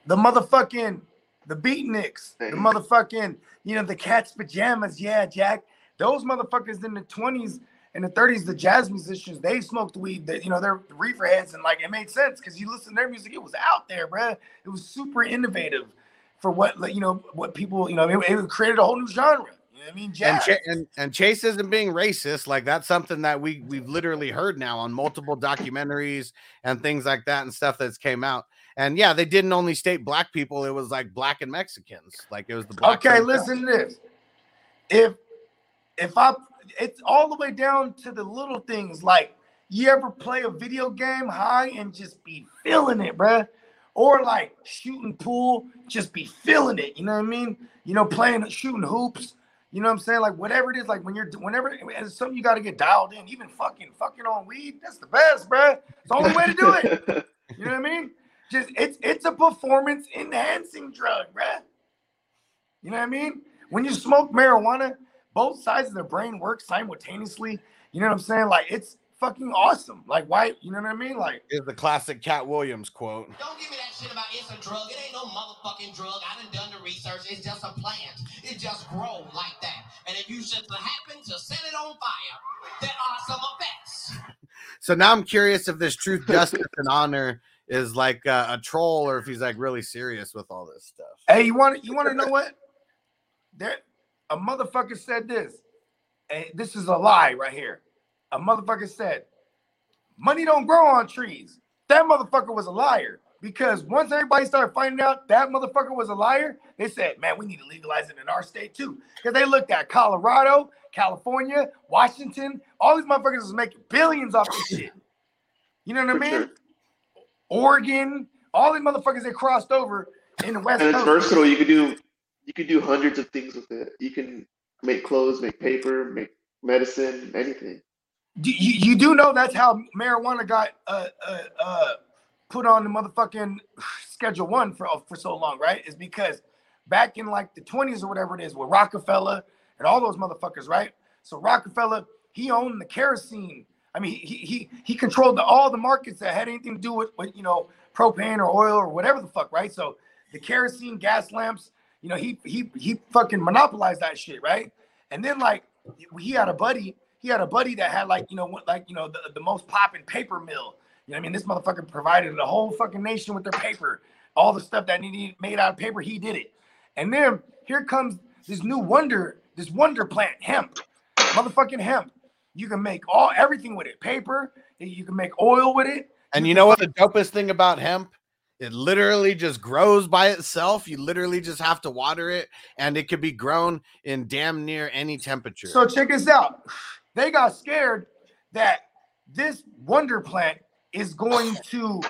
the motherfucking the beatniks, the motherfucking you know the cat's pajamas. Yeah, Jack. Those motherfuckers in the twenties and the thirties, the jazz musicians, they smoked weed. That you know they're reefer heads, and like it made sense because you listen to their music, it was out there, bruh. It was super innovative for what like, you know what people you know it, it created a whole new genre. You know I mean? And, Jazz. Ch- and and Chase isn't being racist. Like that's something that we we've literally heard now on multiple documentaries and things like that and stuff that's came out. And yeah, they didn't only state black people; it was like black and Mexicans. Like it was the black. Okay, listen to this. If if I it's all the way down to the little things like you ever play a video game high and just be feeling it, bruh? Or like shooting pool, just be feeling it. You know what I mean? You know, playing shooting hoops. You know what I'm saying? Like whatever it is, like when you're whenever it's something you got to get dialed in. Even fucking fucking on weed, that's the best, bruh. It's the only way to do it. You know what I mean? Just it's it's a performance enhancing drug, bruh. You know what I mean? When you smoke marijuana, both sides of the brain work simultaneously. You know what I'm saying? Like it's fucking awesome. Like why? You know what I mean? Like is the classic Katt Williams quote. Don't give me that shit about it's a drug. It ain't no motherfucking drug. I done done the research. It's just a plant. It just grow like that. And if you just happen to set it on fire, there are some effects. So now I'm curious if this truth, justice, and honor is like uh, a troll or if he's like really serious with all this stuff. Hey, you want you want to know what? There, a motherfucker said this. And this is a lie right here. A motherfucker said, "Money don't grow on trees." That motherfucker was a liar because once everybody started finding out that motherfucker was a liar, they said, "Man, we need to legalize it in our state too." Because they looked at Colorado, California, Washington. All these motherfuckers is making billions off this shit. You know what I mean? sure. Oregon, all these motherfuckers that crossed over in the West And it's Coast. versatile. You could do you can do hundreds of things with it. You can make clothes, make paper, make medicine, anything. You, you do know that's how marijuana got uh, uh, uh, put on the motherfucking schedule one for for so long, right? Is because back in like the 20s or whatever it is with Rockefeller and all those motherfuckers, right? So Rockefeller, he owned the kerosene. I mean, he he he controlled the, all the markets that had anything to do with, with you know propane or oil or whatever the fuck, right? So the kerosene gas lamps, you know, he he he fucking monopolized that shit, right? And then like he had a buddy, he had a buddy that had like you know like you know the, the most popping paper mill. You know what I mean? This motherfucker provided the whole fucking nation with their paper, all the stuff that needed made out of paper. He did it, and then here comes this new wonder, this wonder plant, hemp, motherfucking hemp. You can make all everything with it, paper. You can make oil with it. And you know what the dopest thing about hemp? It literally just grows by itself. You literally just have to water it, and it could be grown in damn near any temperature. So check this out. They got scared that this wonder plant is going to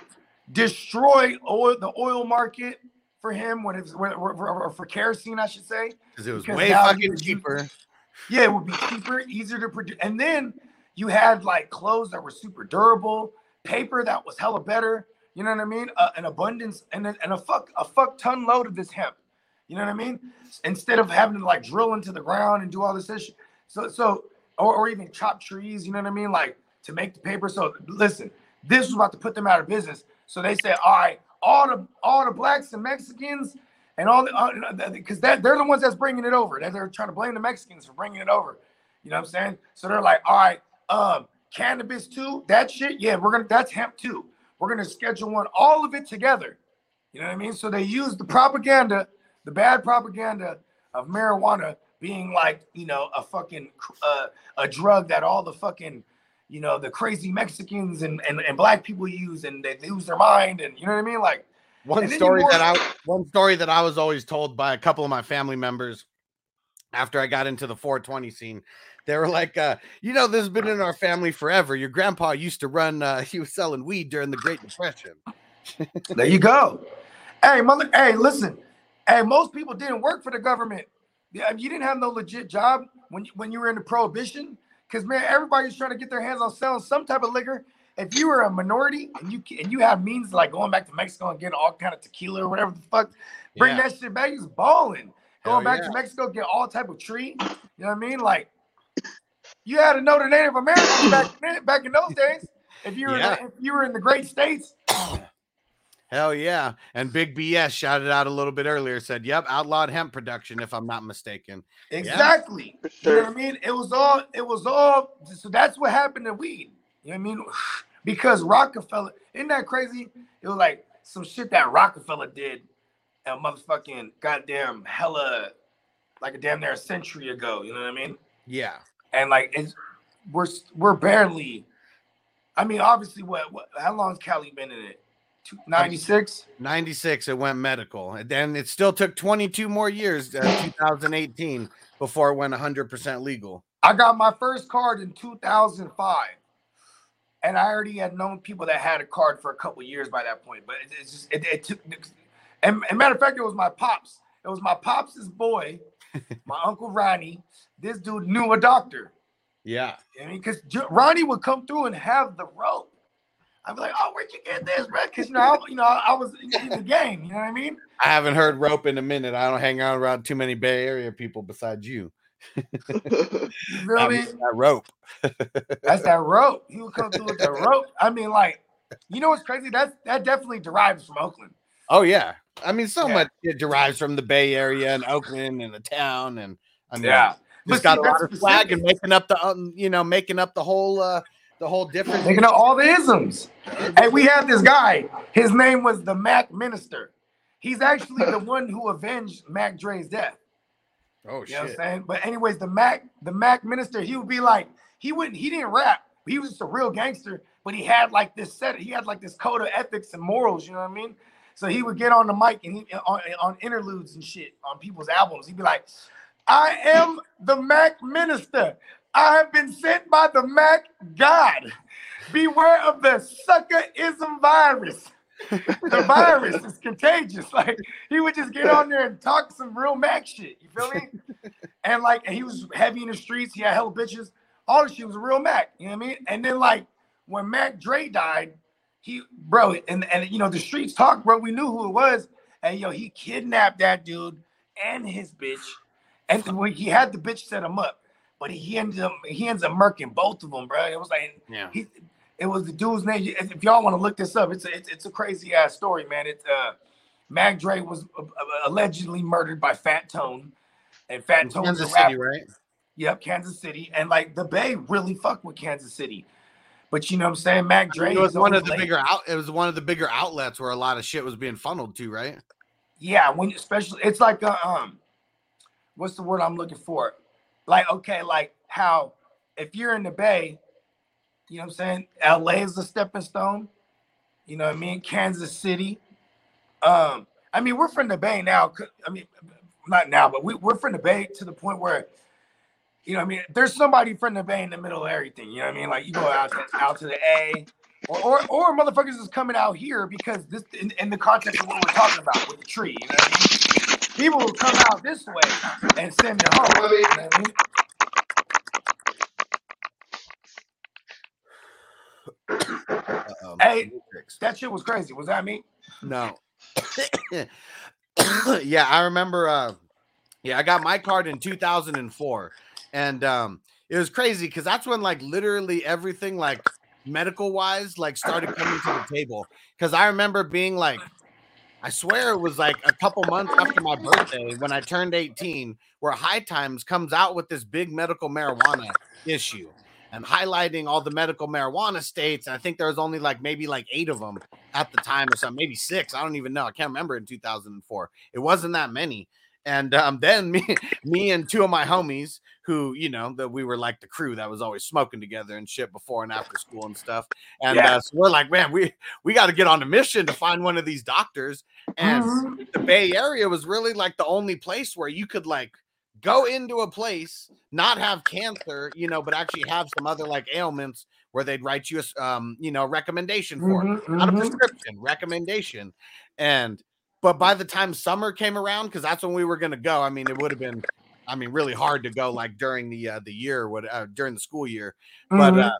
destroy oil, the oil market for him when it's when, or- or- or for kerosene, I should say. because it was because way fucking cheaper. Yeah, it would be cheaper, easier to produce. And then you had like clothes that were super durable, paper that was hella better. You know what I mean? Uh, an abundance and a, and a fuck a fuck ton load of this hemp. You know what I mean? Instead of having to like drill into the ground and do all this issue. So so or, or even chop trees. You know what I mean? Like to make the paper. So listen, this was about to put them out of business. So they said, all right, all the all the blacks and Mexicans and all the because that they're the ones that's bringing it over. They're trying to blame the Mexicans for bringing it over. You know what I'm saying? So they're like, all right, um, cannabis too, that shit, yeah, we're gonna that's hemp too. We're gonna schedule one, all of it together. You know what I mean? So they use the propaganda, the bad propaganda of marijuana being like, you know, a fucking uh, a drug that all the fucking, you know, the crazy Mexicans and, and and black people use and they lose their mind and you know what I mean? Like One and then you story that I one story that I was always told by a couple of my family members after I got into the 420 scene. They were like, uh, you know, this has been in our family forever. Your grandpa used to run, uh, he was selling weed during the Great Depression. There you go. Hey, mother. Hey, listen. Hey, most people didn't work for the government. You didn't have no legit job when you- when you were in the prohibition. Because man, everybody's trying to get their hands on selling some type of liquor. If you were a minority and you and you have means like going back to Mexico and getting all kind of tequila or whatever the fuck, bring Yeah. that shit back. He's balling. Hell Going back yeah. to Mexico, get all type of tree. You know what I mean? Like you had to know the Native Americans back then, back in those days. If you were Yeah. if you were in the great states, Hell yeah. And Big BS shouted out a little bit earlier, said, Yep, outlawed hemp production, if I'm not mistaken. Yeah. exactly. For You know what I mean? It was all it was all so that's what happened to weed. You know what I mean? Because Rockefeller, isn't that crazy? It was like some shit that Rockefeller did a motherfucking goddamn hella like a damn near a century ago. You know what I mean? Yeah. And like it's we're we're barely I mean, obviously what, what how long's Cali been in it? 96? 96, it went medical. And then it still took 22 more years, uh, 2018, before it went 100% legal. I got my first card in 2005. And I already had known people that had a card for a couple years by that point. But it, it's just, it, it took, and, and matter of fact, it was my pops. It was my pops' boy, my uncle Ronnie. This dude knew a doctor. Yeah. I mean, because Ronnie would come through and have the rope. I'd be like, "Oh, where'd you get this, bro?" Because you know, I, you know, I was in the game. You know what I mean? I haven't heard rope in a minute. I don't hang out around too many Bay Area people besides you. You feel I mean, that rope. That's that rope. He would come through with that rope. I mean, like, you know what's crazy? That's that definitely derives from Oakland. Oh yeah. I mean, so Yeah. much it derives from the Bay Area and Oakland and the town, and I mean, Yeah. Just But got see, a lot that's of swag and making up the, um, you know, making up the whole, uh the whole difference. Thinking of all the isms. Hey, we had this guy. His name was the Mac Minister. He's actually the one who avenged Mac Dre's death. Oh You know what I'm shit. saying? But anyways, the Mac, the Mac Minister, he would be like, he wouldn't, he didn't rap. He was just a real gangster, but he had like this set, he had like this code of ethics and morals, you know what I mean? So he would get on the mic and he on, on interludes and shit on people's albums. He'd be like, I am the Mac Minister. I have been sent by the Mac God. Beware of the suckerism virus. the virus is contagious. Like he would just get on there and talk some real Mac shit. You feel me? and like he was heavy in the streets. He had hella bitches. All the shit was a real Mac. You know what I mean? And then like when Mac Dre died, he bro, and and you know the streets talk, bro. We knew who it was. And yo, he kidnapped that dude and his bitch. And he had the bitch set him up, but he ended up he ends up murking both of them, bro. It was like Yeah. he it was the dude's name. If y'all want to look this up, it's a, it's, it's a crazy ass story, man. It's uh, Mac Dre was uh, uh, allegedly murdered by Fat Tone, and Fat Tone Kansas. City, right? Yep, Kansas City, and like the Bay really fucked with Kansas City, but you know what I'm saying? Mac Dre It was one of the late. bigger out. It was one of the bigger outlets where a lot of shit was being funneled to, right? Yeah, when especially it's like a, um, what's the word I'm looking for? Like okay, like how if you're in the Bay, you know what I'm saying? LA is a stepping stone. You know what I mean? Kansas City. Um, I mean, we're from the Bay now. I mean, not now, but we, we're from the Bay to the point where, you know, I mean, there's somebody from the Bay in the middle of everything. You know what I mean? Like you go out to, out to the A, or, or or motherfuckers is coming out here because this in, in the context of what we're talking about with the tree. You know I? People will come out this way and send me home. You know what I mean? Hey, that shit was crazy. Was that me? No. yeah, I remember uh yeah, I got my card in 2004 and um it was crazy cuz that's when like literally everything like medical wise like started coming to the table cuz I remember being like I swear it was like a couple months after my birthday when I turned 18 where High Times comes out with this big medical marijuana issue and highlighting all the medical marijuana states. And I think there was only like maybe like eight of them at the time or something, maybe six. I don't even know. I can't remember in 2004. It wasn't that many. And um, then me, me and two of my homies, who you know that we were like the crew that was always smoking together and shit before and after school and stuff. And Yeah. uh, so we're like, man, we we got to get on a mission to find one of these doctors. And Mhm. the Bay Area was really like the only place where you could like go into a place, not have cancer, you know, but actually have some other like ailments where they'd write you a um, you know, recommendation for it. Mhm, not a mhm. prescription, recommendation. And but by the time summer came around, because that's when we were gonna go, I mean, it would have been, I mean, really hard to go like during the uh, the year, what uh, during the school year. But Mhm. uh,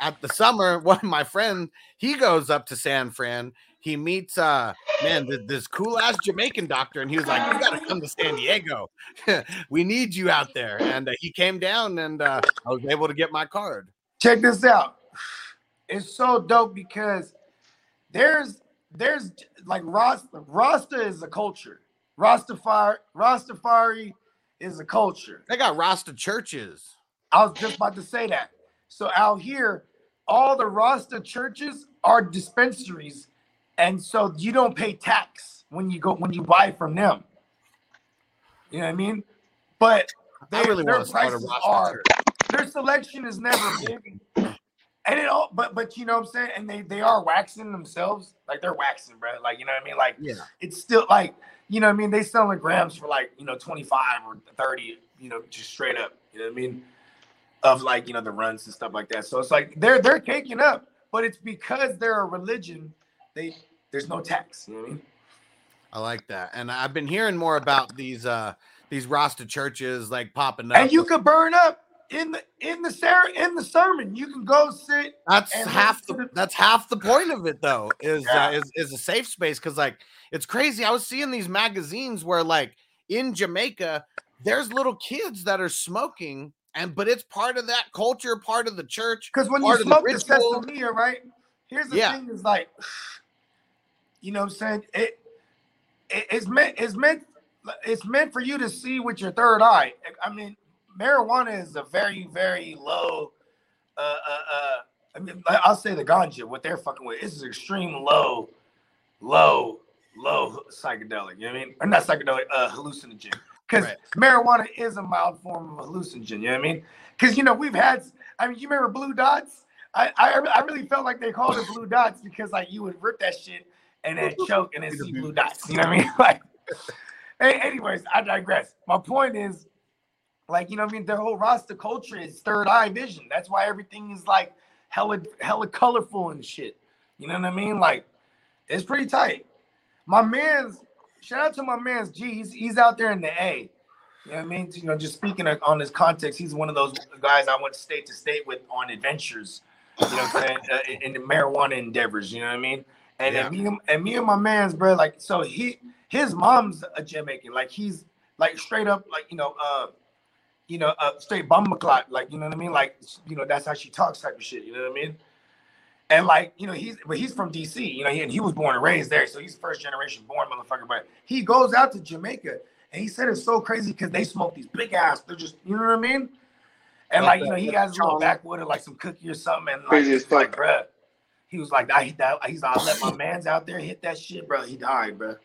at the summer, one of my friend he goes up to San Fran. He meets uh man th- this cool ass Jamaican doctor, and he was like, "You got to come to San Diego. we need you out there." And uh, he came down, and uh, I was able to get my card. Check this out. It's so dope because there's there's like Rasta Rasta is a culture. Rastafari Rastafari is a culture. They got Rasta churches. I was just about to say that. So out here, all the Rasta churches are dispensaries, and so you don't pay tax when you go when you buy from them. You know what I mean? But They really their want to start a prices are church. their selection is never big. And it all but but you know what I'm saying? And they they are waxing themselves. Like they're waxing, bro. Like you know what I mean? Like Yeah. it's still like, you know what I mean? They selling grams for like, you know, 25 or 30, you know, just straight up. You know what I mean? Of like, you know, the runs and stuff like that. So it's like they're they're caking up, but it's because they're a religion, they there's no tax. You know what I mean? I like that. And I've been hearing more about these uh these Rasta churches like popping up. And you could burn up in the in the ser- in the sermon. You can go sit That's half the that's half the point of it though is Yeah. uh, is is a safe space because like it's crazy. I was seeing these magazines where like in Jamaica there's little kids that are smoking and but it's part of that culture, part of the church. Because when you the smoke the ritual. sesame, right? Here's the Yeah. thing: is like, you know, what I'm saying it, it. It's meant. It's meant. It's meant for you to see with your third eye. I mean, marijuana is a very, very low. Uh, uh, uh. I mean, I'll say the ganja. What they're fucking with. This is extreme low, low, low psychedelic. You know what I mean? Or not psychedelic. Uh, hallucinogen. Because Right. marijuana is a mild form of hallucinogen. You know what I mean? Because you know we've had. I mean, you remember blue dots? I, I I really felt like they called it blue dots because like you would rip that shit and then choke and then see blue dots. You know what I mean? Like, hey, anyways, I digress. My point is, like, you know what I mean? Their whole Rasta culture is third eye vision. That's why everything is like hella hella colorful and shit. You know what I mean? Like, it's pretty tight. My man's shout out to my man's G. He's, he's out there in the A. You know what I mean? You know, just speaking of- on this context, he's one of those guys I went state to state with on adventures. You know what I'm saying? Uh, in, in the marijuana endeavors. You know what I mean? And, Yeah. and me and, and me and my man's bro, like so he his mom's a Jamaican. Like he's like straight up like you know uh you know uh straight bumba clot. Like you know what I mean? Like you know that's how she talks type of shit. You know what I mean? And like, you know, he's but he's from DC, you know, he, and he was born and raised there. So he's first generation born motherfucker. But he goes out to Jamaica and he said it's so crazy because they smoke these big ass, they're just, you know what I mean? And like, you know, he has a little backwood or like some cookie or something. And like, Crazy as it's like, fuck. bruh, he was like, I hit that. He's like, I let my man's out there hit that shit, bro. He died, bro.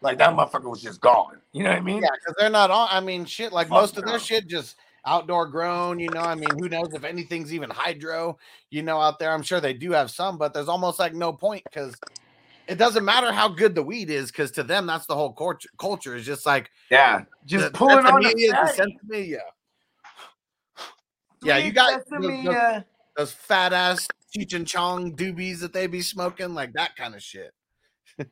Like that motherfucker was just gone. You know what I mean? Yeah, because they're not on. I mean, shit, like Fuck most of their shit just outdoor grown, you know. I mean, who knows if anything's even hydro, you know, out there. I'm sure they do have some, but there's almost like no point because it doesn't matter how good the weed is, because to them, that's the whole culture. Culture is just like Yeah. Just the pulling on the is the fatty. yeah. You got those- uh, Those fat ass Cheech and Chong doobies that they be smoking, like that kind of shit.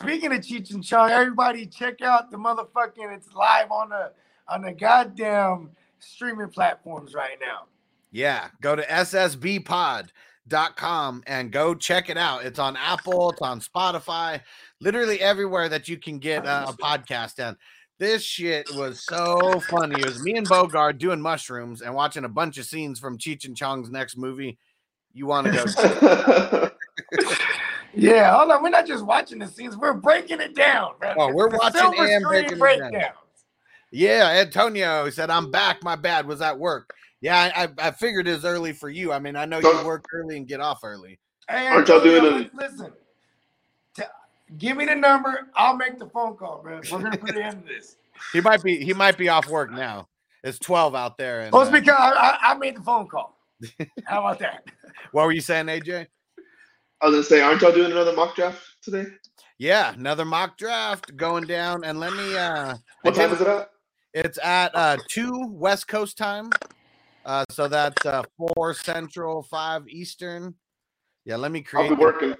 Speaking of Cheech and Chong, everybody check out the motherfucking. It's live on the on the goddamn streaming platforms right now. Yeah, go to ssbpod.com and go check it out. It's on Apple, it's on Spotify, literally everywhere that you can get uh, a podcast. And this shit was so funny. It was me and Bogard doing mushrooms and watching a bunch of scenes from Cheech and Chong's next movie. You want to go? Yeah, hold on. We're not just watching the scenes; we're breaking it down. Bro. Oh, we're The watching and Screen breaking it down. breakdowns. yeah, Antonio said, I'm back. My bad. Was at work. Yeah, I, I, I figured it was early for you. I mean, I know you work early and get off early. Hey, Aren't y'all doing it? Listen, t- give me the number. I'll make the phone call, man. We're gonna put an end to this. He might be he might be off work now. It's 12 out there. And, Oh, it's uh, because I, I, I made the phone call. How about that? what were you saying, AJ? I was gonna say, aren't y'all doing another mock draft today? Yeah, another mock draft going down. And let me uh What time is it at? it's at uh two West Coast time. Uh so that's uh four central, five eastern. Yeah, let me create I'll create be working.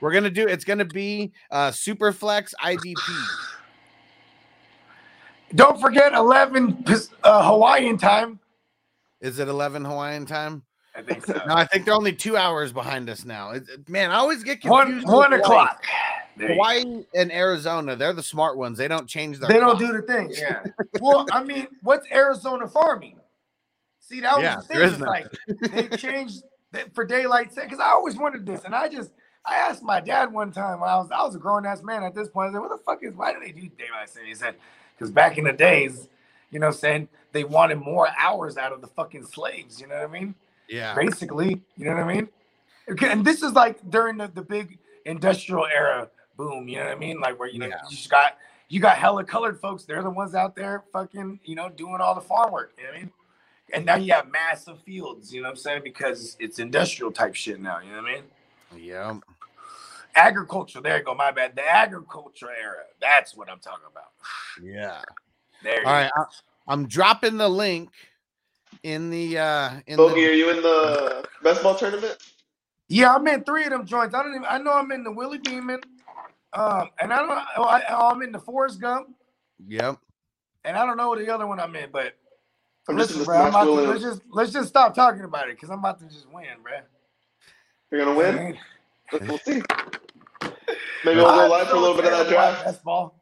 we're gonna do it's gonna be uh Superflex IDP. Don't forget 11 uh, Hawaiian time. Is it 11 Hawaiian time? I think so. No, I think they're only two hours behind us now. It, it- man, I always get One confused. one with Hawaii. o'clock. There you go. Hawaii and Arizona, they're the smart ones. They don't change their They don't do the thing. Yeah. well, I mean, what's Arizona farming? See, that was Yeah, the thing. there is like they changed that for daylight saving because I always wanted this, and I just I asked my dad one time when I was I was a grown ass man at this point. I said, "What the fuck is? Why do they do daylight saving?" He said, "Because back in the days, you know, what I'm saying they wanted more hours out of the fucking slaves. You know what I mean? Yeah. Basically, you know what I mean? Okay, And this is like during the, the big industrial era boom. You know what I mean? Like where you know Yeah. you just got you got hella colored folks. They're the ones out there fucking you know doing all the farm work. You know what I mean? And now you have massive fields. You know what I'm saying? Because it's industrial type shit now. You know what I mean? Yeah. Agriculture. There you go. My bad. The agriculture era. That's what I'm talking about. Yeah. There. You All right. I, I'm dropping the link in the uh in Bogey, are you in the best ball tournament? Yeah, I'm in three of them joints. I don't even. I know I'm in the Willie Beamen, um, and I don't. Oh, I, oh, I'm in the Forrest Gump, Yep. and I don't know the other one I'm in. But I'm listen, the bro, I'm about to, let's just let's just stop talking about it because I'm about to just win, bro. You're gonna win. We'll see. Maybe we'll go live for a little bit of that draft. Best ball.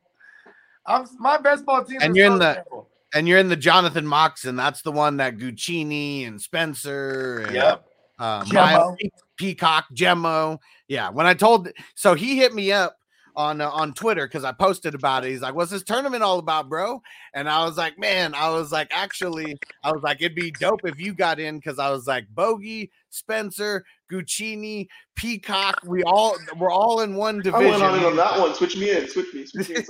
I'm my best ball team. And is you're in so the terrible. And you're in the Jonathan Moxon. That's the one that Guccini and Spencer and Yep. uh, Gemmo. Miles Peacock, Gemmo. Yeah. When I told, so he hit me up on uh, on Twitter because I posted about it. He's like, "What's this tournament all about, bro?" And I was like, "Man, I was like, actually, I was like, it'd be dope if you got in because I was like, Bogey, Spencer, Guccini, Peacock. We all we're all in one I division." went on in on that one. Switch me in. Switch me. Switch me in.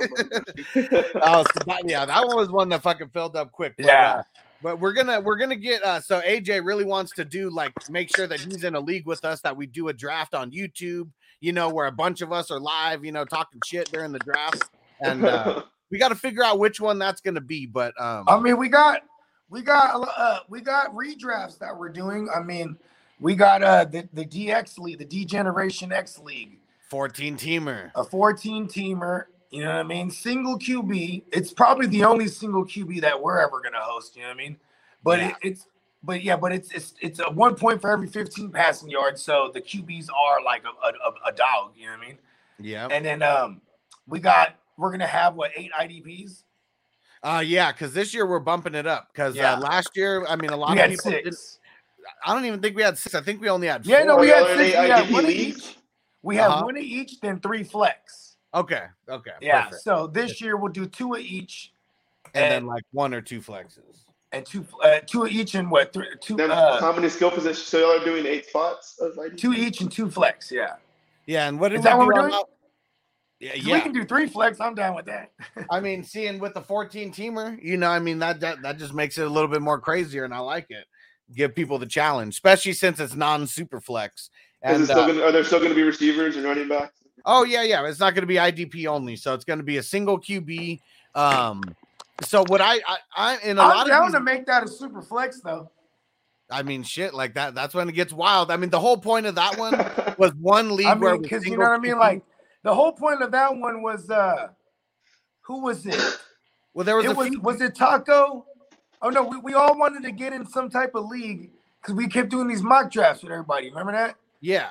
Oh, so that- yeah, that one was one that fucking filled up quick. But, Yeah. uh, but we're gonna we're gonna get uh so AJ really wants to do like make sure that he's in a league with us that we do a draft on YouTube, you know, where a bunch of us are live, you know, talking shit during the draft. And uh we got to figure out which one that's gonna be. But um I mean, we got we got uh we got redrafts that we're doing. I mean, we got uh the, the DX league, the D Generation X League, 14 teamer. a 14 teamer. You know what I mean? Single QB. It's probably the only single QB that we're ever gonna host. You know what I mean? But Yeah. it, it's but yeah, but it's it's it's a one point for every 15 passing yards. So the QBs are like a, a, a dog. You know what I mean? Yeah. And then um we got we're gonna have what eight IDPs. Uh yeah, because this year we're bumping it up. Because Yeah. uh, last year, I mean, a lot We of had people. six. Didn't, I don't even think we had six. I think we only had. Yeah, no, we had six. eight We had one of each. We have Uh-huh. one of each, then three flex. Okay. Okay. Yeah. perfect. So this year we'll do two of each, And then like one or two flexes. And two uh, two each, and what three, two Then uh, how many skill positions? So y'all are doing eight spots of ID? two each and two flex. Yeah. Yeah, and what is did we that what we're doing? that- Yeah, We can do three flex. I'm down with that. I mean, seeing with the 14 teamer, you know, I mean that, that that just makes it a little bit more crazier, and I like it. Give people the challenge, especially since it's non-super flex. Is And it still uh, gonna, are there still going to be receivers and running backs? oh yeah, yeah, it's not going to be IDP only, so it's going to be a single QB. Um, so what I I, I in a I'm lot down of to make that a super flex though. I mean, shit like that. That's when it gets wild. I mean, the whole point of that one was one league I where mean, because you know what I mean. Like the whole point of that one was uh, who was it? well, there was it was few- was it Taco? Oh no, we, we all wanted to get in some type of league because we kept doing these mock drafts with everybody. Remember that? yeah.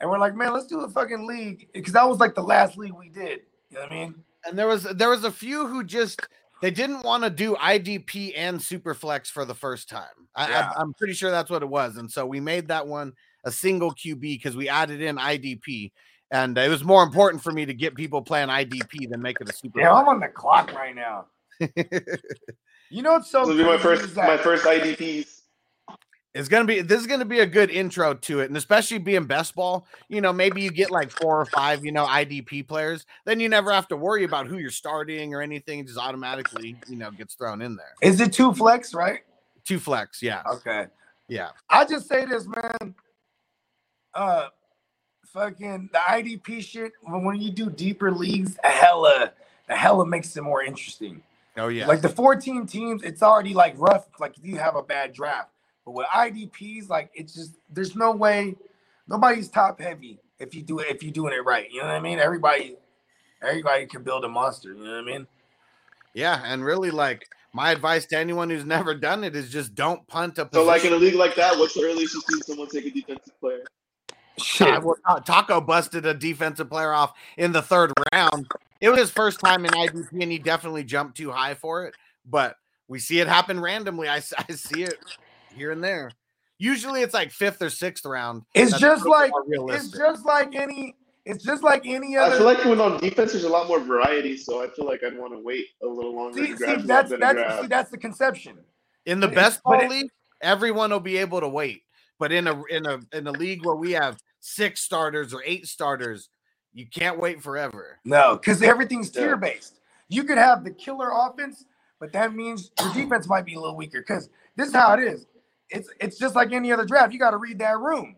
And we're like, man, let's do a fucking league because that was like the last league we did. You know what I mean? and there was there was a few who just they didn't want to do IDP and Superflex for the first time. I, Yeah. I, I'm pretty sure that's what it was, and so we made that one a single QB because we added in IDP, and it was more important for me to get people playing IDP than make it a super. Yeah, I'm on the clock right now. You know what's so This will be my first is my first IDPs. It's gonna be this is gonna be a good intro to it, and especially being best ball. You know, maybe you get like four or five, you know, IDP players. Then you never have to worry about who you're starting or anything. It just automatically, you know, gets thrown in there. Is it two flex, right? Two flex, yeah, Okay. yeah. I just say this, man. Uh, fucking the IDP shit. When, you do deeper leagues, a hella, a hella makes it more interesting. Oh yeah. Like the 14 teams, it's already like rough. Like if you have a bad draft, but with IDPs, like it's just there's no way, nobody's top heavy if you do it if you're doing it right. You know what I mean? Everybody, everybody can build a monster. You know what I mean? Yeah, and really, like my advice to anyone who's never done it is just don't punt a So like in a league like that, what's the earliest you see someone take a defensive player? Well, uh, Taco busted a defensive player off in the third round. It was his first time in IDP, and he definitely jumped too high for it. But we see it happen randomly. I, I see it here and there. Usually it's like fifth or sixth round. It's just like more it's just like any it's just like any other. I feel like when on defense, there's a lot more variety, so I feel like I'd want to wait a little longer see, to see, grab who that's that's grab. see, that's the conception. in the but best ball it- league, everyone will be able to wait. But in a in a in a league where we have six starters or eight starters, you can't wait forever. No, because everything's Yeah. tier based. You could have the killer offense, but that means your defense might be a little weaker. Because this is how it is. It's it's just like any other draft. You got to read that room.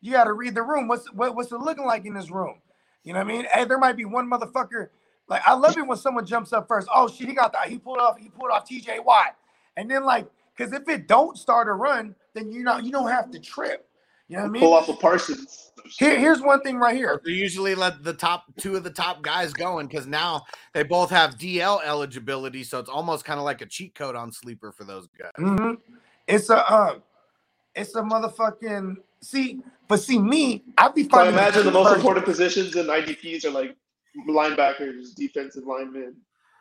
You got to read the room. What's what, what's it looking like in this room? You know what I mean? Hey, there might be one motherfucker. Like I love it when someone jumps up first. Oh shit, he got that. He pulled off. He pulled off T.J. Watt. And then like, because if it don't start a run, then you know you don't have to trip. You know what I mean? Pull off a Parsons. Here, here's one thing right here. They usually let the top two of the top guys going because now they both have DL eligibility, so it's almost kind of like a cheat code on sleeper for those guys. hmm It's a um, it's a motherfucking see. But see me, I'd be So I imagine the most version. important positions in IDPs are like linebackers, defensive linemen.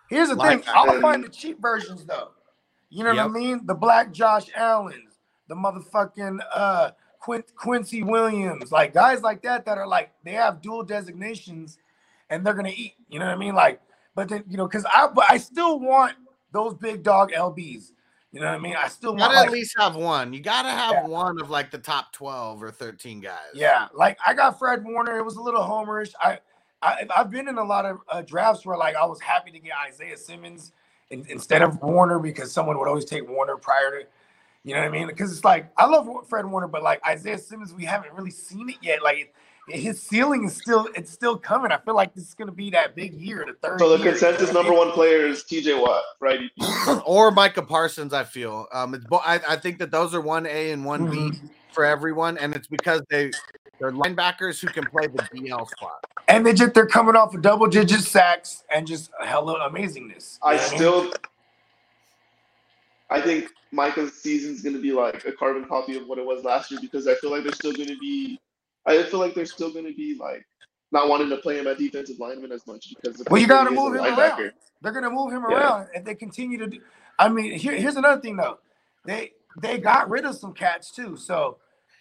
Here's the Like, thing: I'll find the cheap versions though. You know Yep. what I mean? The Black Josh Allens, the motherfucking uh Quin- Quincy Williams, like guys like that that are like they have dual designations and they're gonna eat. You know what I mean? Like, but then you know, because I but I still want those big dog lbs. You know what I mean? I still want gotta like, at least have one. You gotta have Yeah. one of like the top twelve or thirteen guys. Yeah, like I got Fred Warner. It was a little homerish. I, I I've been in a lot of uh, drafts where like I was happy to get Isaiah Simmons in, instead of Warner because someone would always take Warner prior to, you know what I mean? Because it's like I love Fred Warner, but like Isaiah Simmons, we haven't really seen it yet. Like his ceiling is still it's still coming. I feel like this is gonna be that big year, the third. So the year, consensus you know what I number one player is TJ Watt right? Or Micah Parsons. I feel um, it's bo- I, I think that those are one A and one B Mm-hmm. for everyone, and it's because they they're linebackers who can play the DL spot. And they just they're coming off of double digit sacks and just hella amazingness. I You know mean? still, I think Micah's season's going to be like a carbon copy of what it was last year because I feel like they're still going to be, I feel like they're still going to be like not wanting to play him at defensive lineman as much because Well, you got to move him a around. They're gonna move him Yeah. around if they continue to do. I mean, here, here's another thing though. They they got rid of some cats too. So,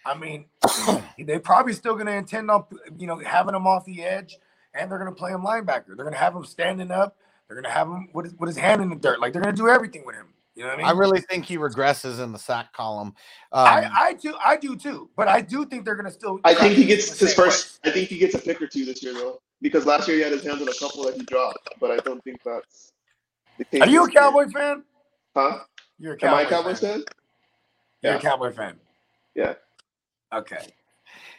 I mean, they're probably still gonna intend on you know having him off the edge, and they're gonna play him linebacker. They're gonna have him standing up. They're gonna have him with his, with his hand in the dirt. Like they're gonna do everything with him. You know what I mean? I really think he regresses in the sack column. Um, I, I do I do too, but I do think they're gonna still. I think he gets his same way. first. I think he gets a pick or two this year though, because last year he had his hands on a couple that he dropped, but I don't think that's the. Are you a this year. Cowboy fan? Huh? You're a Am Cowboy I a Cowboys fan? You're a Yeah. Cowboy fan. Yeah. Okay.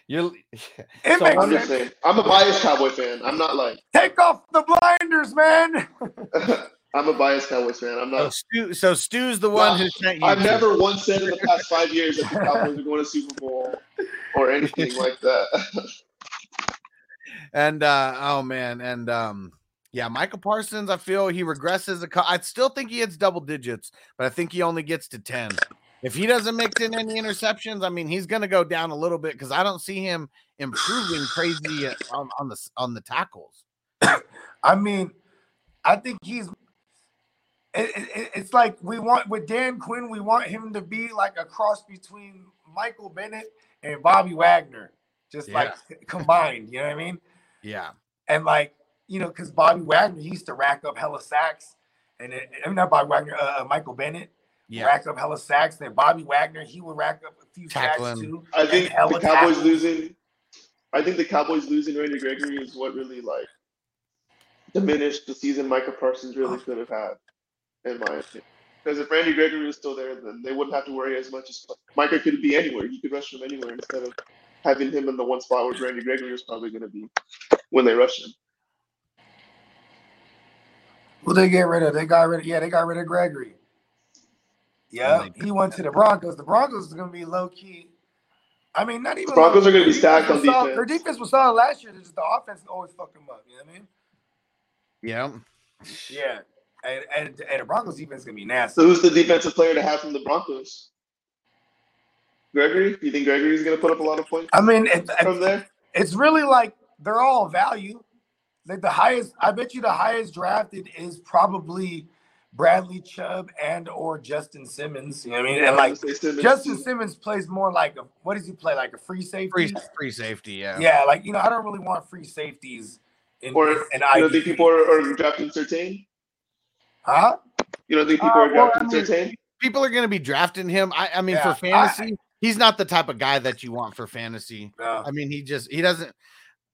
You're, It So makes I'm just sense. saying. I'm a biased Cowboy fan. I'm not like Take off the blinders, man. I'm a biased Cowboys fan. I'm so, not. Stu, so Stu's the one who sent you. I've never once said in the past five years that the Cowboys are going to Super Bowl or anything like that. And uh oh man, and um yeah, Michael Parsons, I feel he regresses a cou- I still think he hits double digits, but I think he only gets to 10. If he doesn't mix in any interceptions, I mean, he's going to go down a little bit cuz I don't see him improving crazy on, on the on the tackles. I mean, I think he's. It, it- it's like we want with Dan Quinn, we want him to be like a cross between Michael Bennett and Bobby Wagner, just like combined. You know what I mean? Yeah. And like you know, because Bobby Wagner he used to rack up hella sacks, and it, I mean not Bobby Wagner, uh, uh, Michael Bennett. Yeah. Rack up hella sacks. Then Bobby Wagner, he would rack up a few Tackling. sacks too. I think the Cowboys tackles. losing. I think the Cowboys losing Randy Gregory is what really like diminished the season Micah Parsons really could have had, in my opinion. Because if Randy Gregory was still there, then they wouldn't have to worry as much as Micah could be anywhere. You could rush him anywhere instead of having him in the one spot where Randy Gregory was probably going to be when they rush him. Who they get rid of? They got rid of yeah, they got rid of Gregory. Yeah, oh he went to the Broncos. The Broncos is gonna be low key. I mean, not even the Broncos low- are gonna be stacked on was solid- defense. Their defense was solid last year. Just the offense always fuck them up. You know what I mean? Yeah. Yeah. And and, and the Broncos defense is gonna be nasty. So who's the defensive player to have from the Broncos? Gregory? You think Gregory's going to put up a lot of points I mean, it, from there? it's really like they're all value. Like the highest, I bet you the highest drafted is probably Bradley Chubb and or Justin Simmons. You know what I mean? And like was gonna say Simmons, Justin. Simmons plays more like a what does he play? Like a free safety? Free, free safety, yeah. Yeah, like you know, I don't really want free safeties in, Or in you don't think people are, are drafting Surtain? Huh? You don't think people Uh, are well, drafting I mean, Surtain? People are going to be drafting him. I, I mean, Yeah, for fantasy, he's not the type of guy that you want for fantasy. No. I mean, he just he doesn't.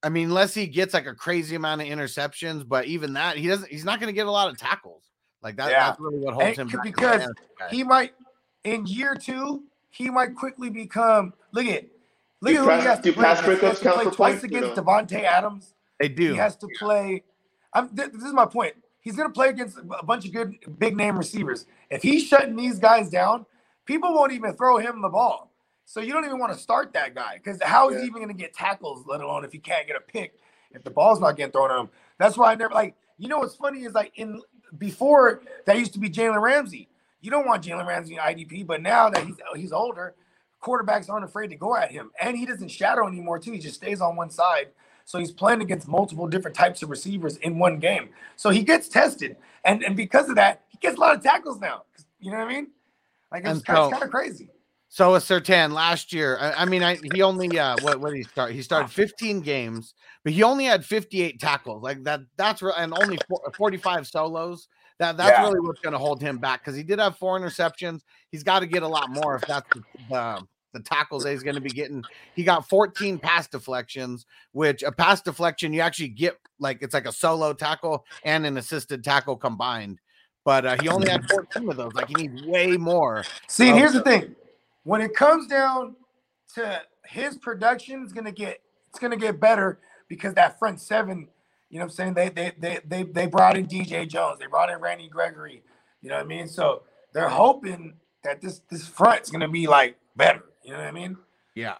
I mean, unless he gets like a crazy amount of interceptions, but even that, he doesn't. He's not going to get a lot of tackles. Like that. Yeah. That's really what holds And him back. because he might in year two, he might quickly become look at look Do at who pass- he has to do play. pass against. He has breakups count play for twice points or against no? Davante Adams. they do. He has to play. I'm, th- this is my point. He's going to play against a bunch of good big name receivers. If he's shutting these guys down, people won't even throw him the ball. So you don't even want to start that guy because how is Yeah. he even going to get tackles, let alone if he can't get a pick, if the ball's not getting thrown at him. That's why I never like. You know what's funny is like in before that used to be Jalen Ramsey. You don't want Jalen Ramsey in IDP, but now that he's he's older, quarterbacks aren't afraid to go at him, and he doesn't shadow anymore too. He just stays on one side. So he's playing against multiple different types of receivers in one game. So he gets tested, and and because of that, he gets a lot of tackles now. You know what I mean? Like it's kind, so- kind of crazy. So a Surtain last year, I, I mean, I, he only uh, what what did he start? He started 15 games, but he only had 58 tackles. Like that, that's re- and only four, 45 solos. That that's Yeah. really what's going to hold him back because he did have four interceptions. He's got to get a lot more if that's the the, the tackles that he's going to be getting. He got 14 pass deflections, which a pass deflection you actually get like it's like a solo tackle and an assisted tackle combined. But uh, he only had 14 of those. Like he needs way more. See, Um, here's the thing: when it comes down to his production, is gonna get it's gonna get better because that front seven. You know what I'm saying? They they they they they brought in DJ Jones. They brought in Randy Gregory. You know what I mean? So they're hoping that this this front's gonna be like better. You know what I mean? Yeah.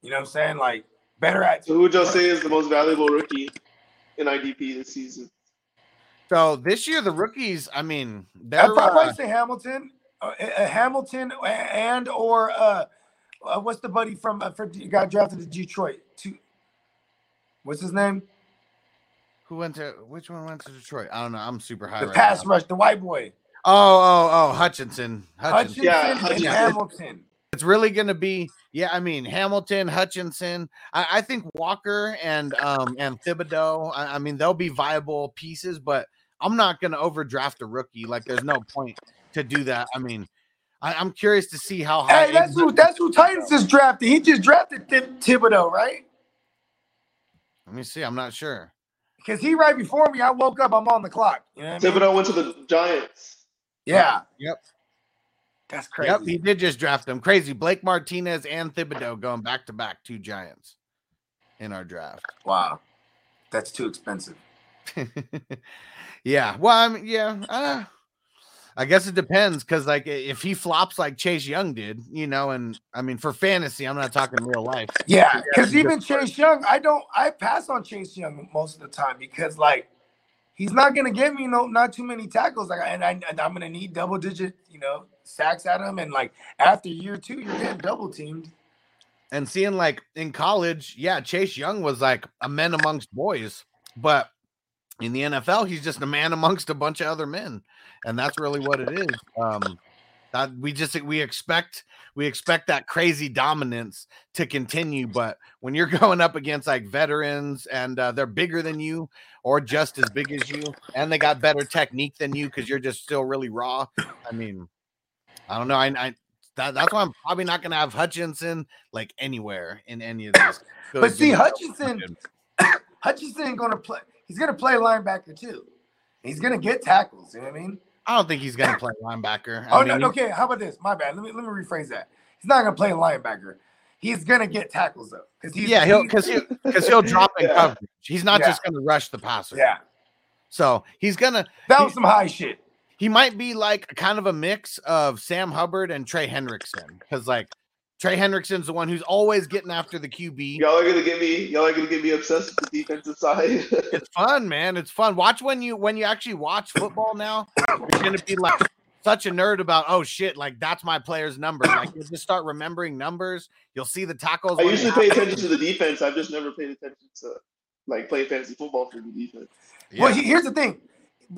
You know what I'm saying? Like better at So who would y'all say is the most valuable rookie in IDP this season? So this year, the rookies, I mean, I'd they're probably uh, say Hamilton, uh, uh, Hamilton, and or uh, uh, what's the buddy from uh, for, got drafted to Detroit? To what's his name? who went to which one went to Detroit? I don't know. I'm super high. The right pass now. rush, the white boy, Oh, oh, oh, Hutchinson. Hutchinson. Hutchinson, Yeah, and Hutchinson. Hamilton. It's really going to be, yeah. I mean, Hamilton, Hutchinson. I, I think Walker and um and Thibodeaux. I, I mean, they'll be viable pieces, but I'm not going to overdraft a rookie. Like, there's no point to do that. I mean, I, I'm curious to see how high. Hey, that's who that's who Titans just drafted. He just drafted Thib- Thibodeaux, right? Let me see. I'm not sure. Because he right before me. I woke up. I'm on the clock. You know what I mean? Thibodeaux went to the Giants. Yeah, Yep. That's crazy. Yep. He did just draft them. Crazy. Blake Martinez and Thibodeaux going back to back, two Giants in our draft. Wow, that's too expensive. yeah. Well, I mean, yeah. Uh, I guess it depends because, like, if he flops like Chase Young did, you know, and I mean, for fantasy, I'm not talking real life. Yeah, because Yeah, even Chase Young, I don't, I pass on Chase Young most of the time because like he's not gonna give me no not too many tackles. Like, and, I, and I'm gonna need double digit, you know, sacks at him. And like after year two, you're getting double teamed. And seeing like in college, yeah, Chase Young was like a man amongst boys, but in the NFL, he's just a man amongst a bunch of other men, and that's really what it is. Um, that we just we expect we expect that crazy dominance to continue, but when you're going up against like veterans and uh, they're bigger than you or just as big as you, and they got better technique than you because you're just still really raw. I mean, I don't know. I, I that, that's why I'm probably not gonna have Hutchinson like anywhere in any of these. But see, Hutchinson, Hutchinson gonna play. He's gonna play linebacker too. He's gonna get tackles. You know what I mean? I don't think he's gonna play linebacker. I Oh mean, no, okay. How about this? My bad. Let me let me rephrase that. He's not gonna play linebacker. He's gonna get tackles though, because he's yeah, he'll because he'll because he'll drop in Yeah. coverage. He's not Yeah. just gonna rush the passer. yeah. So he's gonna That he- was some high shit. he might be like kind of a mix of Sam Hubbard and Trey Hendrickson because like Trey Hendrickson's the one who's always getting after the QB. Y'all are gonna get me. Y'all are gonna get me obsessed with the defensive side. It's fun, man. It's fun. Watch when you when you actually watch football now. You're gonna be like such a nerd about oh shit, like that's my player's number. Like you'll just start remembering numbers. You'll see the tackles. I when usually pay attention to the defense. I've just never paid attention to like playing fantasy football for the defense. Well, Yeah. he- here's the thing.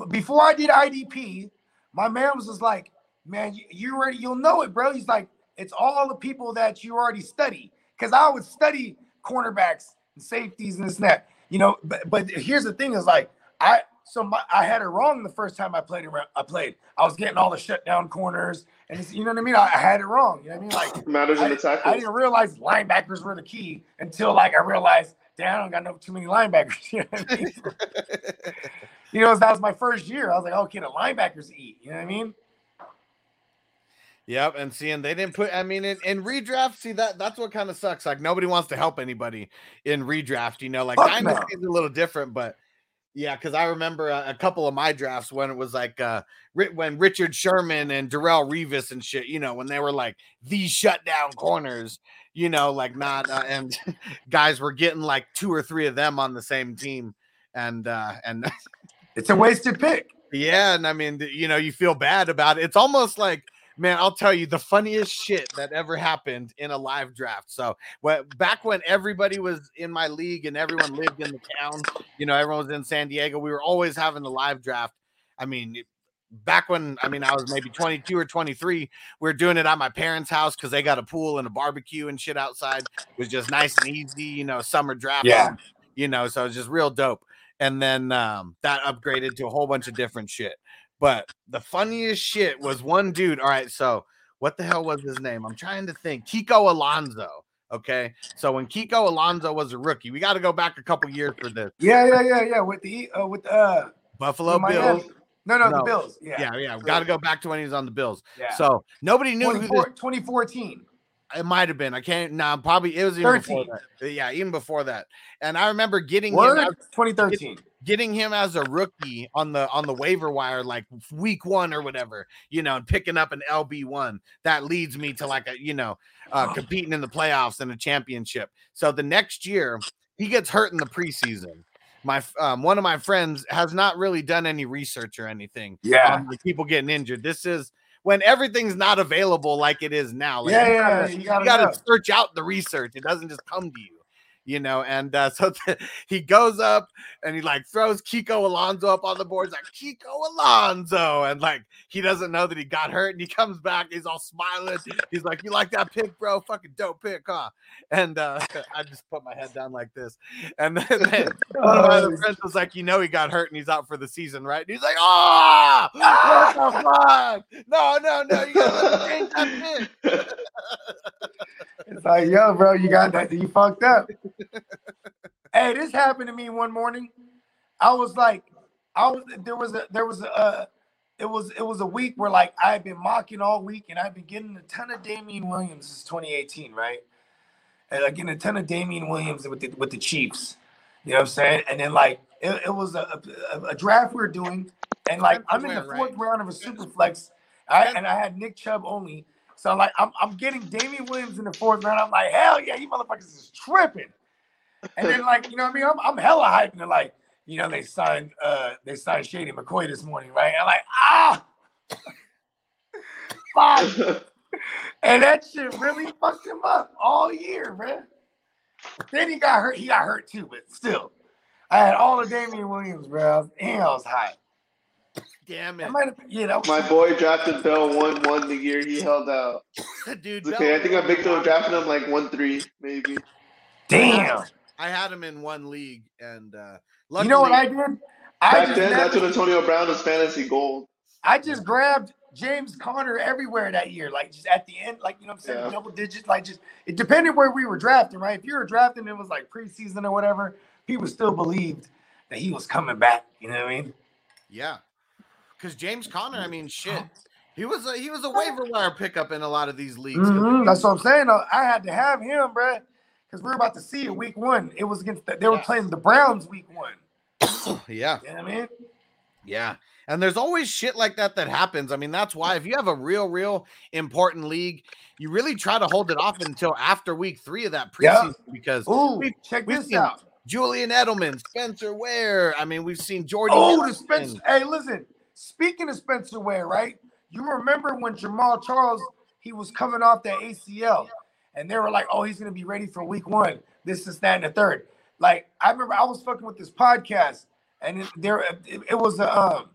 Before I did IDP, my man was just like, man, you, you already you'll know it, bro. He's like, it's all the people that you already study. Because I would study cornerbacks and safeties and this and that. You know, but but here's the thing: is like I so my, I had it wrong the first time I played around. I played. I was getting all the shutdown corners, and you know what I mean. I, I had it wrong. You know what I mean? Like Matters in I, the didn't- I didn't realize linebackers were the key until like I realized, damn, I don't got no too many linebackers. You know what I mean? you know, that was my first year. I was like, okay, the linebackers eat. You know what I mean? Yep, and seeing they didn't put. I mean, in, in redraft, see that that's what kind of sucks. Like nobody wants to help anybody in redraft. You know, like Fuck no. a little different, but yeah, because I remember a, a couple of my drafts when it was like uh when Richard Sherman and Darrelle Revis and shit. You know, when they were like these shutdown corners. You know, like not uh, and guys were getting like two or three of them on the same team, and uh and It's a wasted pick. yeah, and I mean, you know, you feel bad about it. It's almost like, man, I'll tell you the funniest shit that ever happened in a live draft. So, what back when everybody was in my league and everyone lived in the town, you know, everyone was in San Diego, we were always having the live draft. I mean, back when I mean I was maybe 22 or 23, we were doing it at my parents' house because they got a pool and a barbecue and shit outside. It was just nice and easy, you know, summer draft. Yeah. You know, so it was just real dope. And then um, that upgraded to a whole bunch of different shit. But the funniest shit was one dude. All right, so what the hell was his name? I'm trying to think. Kiko Alonso. Okay, so when Kiko Alonso was a rookie, we got to go back a couple years for this. Yeah, yeah, yeah, yeah. With the uh, with uh Buffalo Miami. Bills. No, no, No. the Bills. Yeah, Yeah, yeah, we got to go back to when he was on the Bills. Yeah. So nobody knew who this 2014. it might have been. I can't. No, probably it was even before 13. that. Yeah, even before that. And I remember getting him Word? as, 2013. getting him as a rookie on the on the waiver wire, like week one or whatever. You know, and picking up an LB one that leads me to like a you know uh, competing in the playoffs and a championship. So the next year he gets hurt in the preseason. My um, one of my friends has not really done any research or anything. Yeah. people getting injured. This is when everything's not available like it is now. Like, Yeah, you yeah, gotta- you you gotta gotta search out the research. It doesn't just come to you, you know. And uh, so th- he goes up and he like throws Kiko Alonso up on the board. He's like Kiko Alonso, and like he doesn't know that he got hurt. And he comes back, he's all smiling. He's like, "You like that pick, bro? Fucking dope pick, huh?" And uh, I just put my head down like this. And then, then one of my other friends was like, "You know, he got hurt and he's out for the season, right?" And he's like, "Ah, what the fuck? No, no, no! You gotta change that pick." It's like, yo, bro, you got that. You fucked up. Hey, this happened to me one morning. I was like, I was there was a there was a uh, it was it was a week where like I had been mocking all week and I've been getting a ton of Damien Williams since 2018, right? And like getting a ton of Damien Williams with the with the Chiefs. You know what I'm saying? And then like it, it was a, a, a draft we were doing, and like I'm in the fourth round of a super flex. I, and I had Nick Chubb only. So like I'm, I'm getting Damien Williams in the fourth round. I'm like, hell yeah, you motherfuckers is tripping. And then like, you know what I mean? I'm, I'm hella hyping it like, you know, they signed uh they signed Shady McCoy this morning, right? I'm like, ah fuck. And that shit really fucked him up all year, man. Then he got hurt. He got hurt too, but still. I had all the Damien Williams, bro. And I was high. Damn it, might have, you know. My boy drafted Bell one one the year he held out. dude! It's okay, I think I Victor drafted him like one three maybe. Damn. I had him in one league, and uh, You know what I did? I Back just, then, that's never- when Antonio Brown was fantasy gold. I just grabbed James Conner everywhere that year, like just at the end, like you know what I'm saying, Yeah. double digits, like just it depended where we were drafting, right? If you were drafting, it was like preseason or whatever, people still believed that he was coming back. You know what I mean? Yeah, because James Conner, I mean, shit, he was a, he was a waiver wire pickup in a lot of these leagues. 'cause Mhm, That's what I'm saying. I had to have him, bruh, because we're about to see it week one. It was against the, they were Yeah. playing the Browns week one. Yeah, You know what I mean? yeah, and there's always shit like that that happens. I mean, that's why if you have a real, real important league, you really try to hold it off until after week three of that Yeah. preseason because Ooh, we've, check we've this seen out. Julian Edelman, Spencer Ware. I mean, we've seen Jordan. Oh, the Spencer. Hey, listen. Speaking of Spencer Ware, right? You remember when Jamaal Charles he was coming off that ACL, and they were like, "Oh, he's gonna be ready for Week One." This is that and the third. Like I remember, I was fucking with this podcast, and it, there it, it was a um,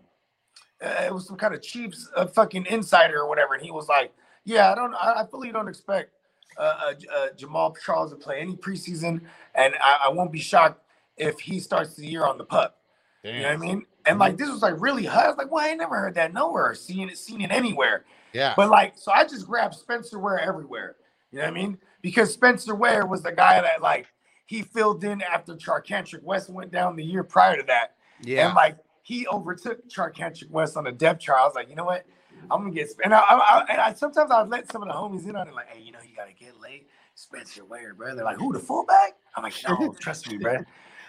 uh, it was some kind of Chiefs uh, fucking insider or whatever, and he was like, "Yeah, I don't, I, I fully don't expect uh, uh, uh, Jamaal Charles to play any preseason, and I, I won't be shocked if he starts the year on the pup." You know what I mean? And like this was like really hot. I was like, "Well, I never heard that nowhere, seen it, seen it anywhere." Yeah. But like, so I just grabbed Spencer Ware everywhere. You know what I mean? Because Spencer Ware was the guy that like he filled in after Charcandrick West went down the year prior to that. Yeah. And like he overtook Charcandrick West on the depth chart. I was like, you know what? I'm gonna get. And I, I, I, and I sometimes I'd let some of the homies in on it, like, hey, you know, you gotta get late. Spencer Ware, bro. They're like, who the fullback? I'm like, no, trust me, bro.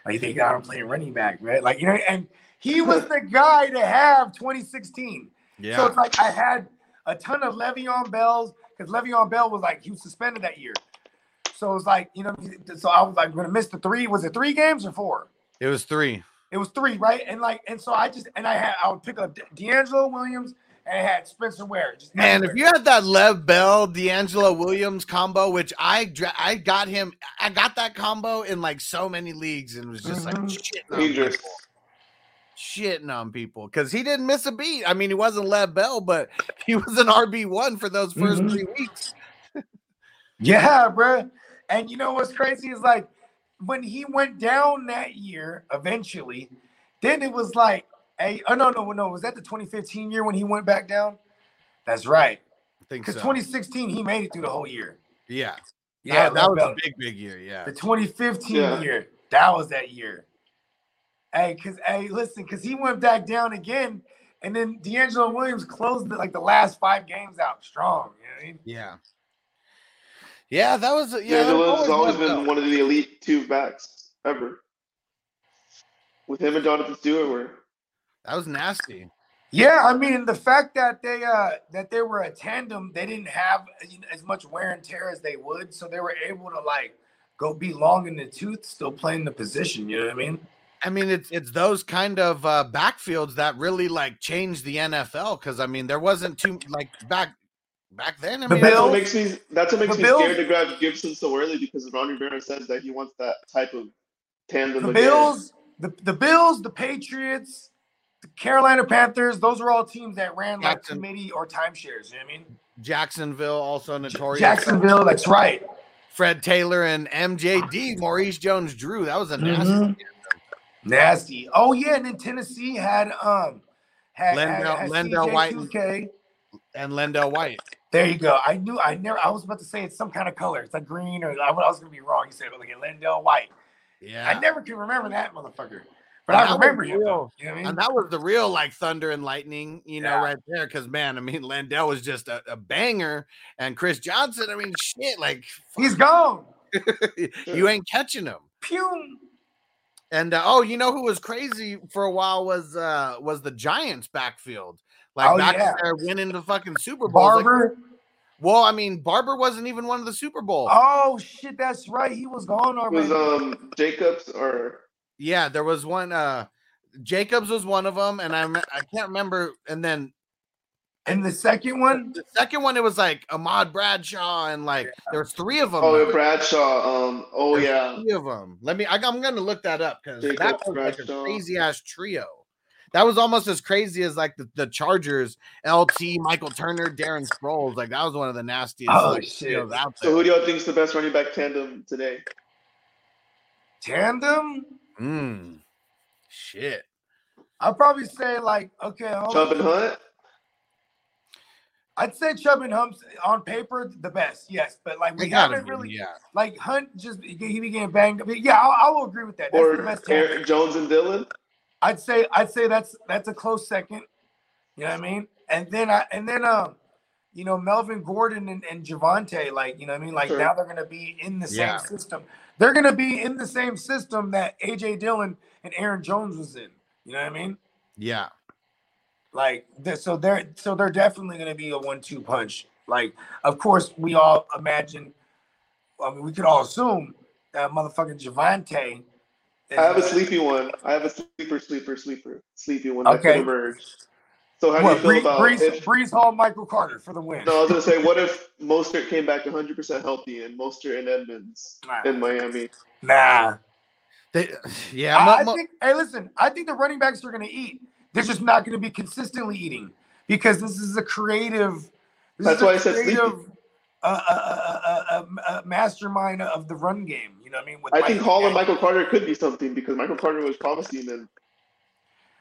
Like you they got him playing running back, right? Like you know, and he was the guy to have 2016. Yeah. So it's like I had a ton of Le'Veon Bells because Le'Veon Bell was like he was suspended that year. So it was like you know, so I was like going to miss the three. Was it three games or four? It was three. It was three, right? And like, and so I just and I had I would pick up DeAngelo Williams and I had Spencer Ware. Just Man, if you had that Lev Bell, DeAngelo Williams combo, which I dra- I got him, I got that combo in like so many leagues and it was just like Mhm. shitting on Dangerous. people. Shitting on people because he didn't miss a beat. I mean, he wasn't Lev Bell, but he was an RB one for those 1st Mhm. three weeks. Yeah, bro. And you know what's crazy is like when he went down that year, eventually, then it was like, hey, oh no, no, no, was that the 2015 year when he went back down? That's right. I think Because so. 2016 he made it through the whole year. yeah, Yeah, that, that was Bell. a big, big year. Yeah, The 2015 Yeah. year, that was that year. Hey, cause hey, listen, cause he went back down again, and then DeAngelo Williams closed the, like the last five games out strong. You know what I mean? yeah, yeah. That was yeah. Yeah, that has always been Bell. one of the elite two backs ever. With him and Jonathan Stewart were That was nasty. Yeah, I mean the fact that they uh that they were a tandem, they didn't have as much wear and tear as they would, so they were able to like go be long in the tooth, still playing the position. You know what I mean? I mean, it's it's those kind of uh, backfields that really like changed the NFL because I mean, there wasn't too like back back then. I The mean, That's what makes me. That's what makes the me scared to grab Gibson so early because Ron Rivera says that he wants that type of tandem. The again. Bills, the, the Bills, the Patriots, the Carolina Panthers, those were all teams that ran like Jackson- committee or timeshares. You know what I mean? Jacksonville also notorious. Jacksonville, that's right. Fred Taylor and MJD, Maurice Jones Drew. That was a nasty. Mhm. Nasty. Oh yeah, and then Tennessee had um had, had, LenDale- had LenDale White. 2K. And LenDale White. There you go. I knew. I never. I was about to say it's some kind of color. It's like green, or I, was gonna be wrong. You said like LenDale White. Yeah. I never can remember that motherfucker, but And I remember him. real. though. You know I mean? And that was the real like thunder and lightning, you know, Yeah. right there. Because man, I mean, LenDale was just a, a banger, and Chris Johnson. I mean, shit, like He's gone. you ain't catching him. Pew. And uh, oh, you know who was crazy for a while was uh was the Giants backfield. Like Oh, back yeah. there winning the fucking Super Bowl. Like, Barber. well, I mean, Barber wasn't even one of the Super Bowl. Oh shit, that's right. He was gone It was um Jacobs or Yeah, there was one. Uh Jacobs was one of them, and I me- I can't remember. And then and the second one, the second one, it was like Ahmad Bradshaw, and like there was three of them. oh yeah, Bradshaw. Um oh yeah. three of them. Let me. I, I'm going to look that up because that Jacobs, was like a crazy ass trio. That was almost as crazy as like the, the Chargers, LT, Michael Turner, Darren Sproles. Like that was one of the nastiest Oh, like, shit. trios out So who do y'all think is the best running back tandem today? tandem. Mm, shit. I'd probably say like okay. hold Chubb and Hunt? I'd say Chubb and Humps on paper the best, yes, but like we haven't be, really yeah. like Hunt just he be getting banged up. Yeah, I, I will agree with that. That's the Or best tandem. Aaron Jones and Dillon? I'd say I'd say that's that's a close second. You know what I mean? And then I and then um, you know, Melvin Gordon and, and Javonte, like, you know what I mean? Like Sure. now they're gonna be in the same Yeah. system. They're gonna be in the same system that AJ Dillon and Aaron Jones was in. You know what I mean? Yeah. Like th- so they're so they're definitely gonna be a one-two punch. Like, of course, we all imagine, I mean, we could all assume that motherfucking Javonte. is, I have a uh, sleepy one. I have a sleeper, sleeper, sleeper, sleepy one that Okay. could emerge. So how do you feel Bree- about Breece, if Breece Hall, Michael Carter for the win. No, I was gonna say, what if Mostert came back 100 percent healthy and Mostert and Edmonds Nah. in Miami? Nah. They, yeah. I, Mo- I Mo- think. Hey, listen. I think the running backs are going to eat. They're just not going to be consistently eating because this is a creative. That's a why I said sleepy. creative uh, uh, uh, uh, uh, mastermind of the run game. You know what I mean? With I think Hall and Michael Carter could be something because Michael Carter was promising and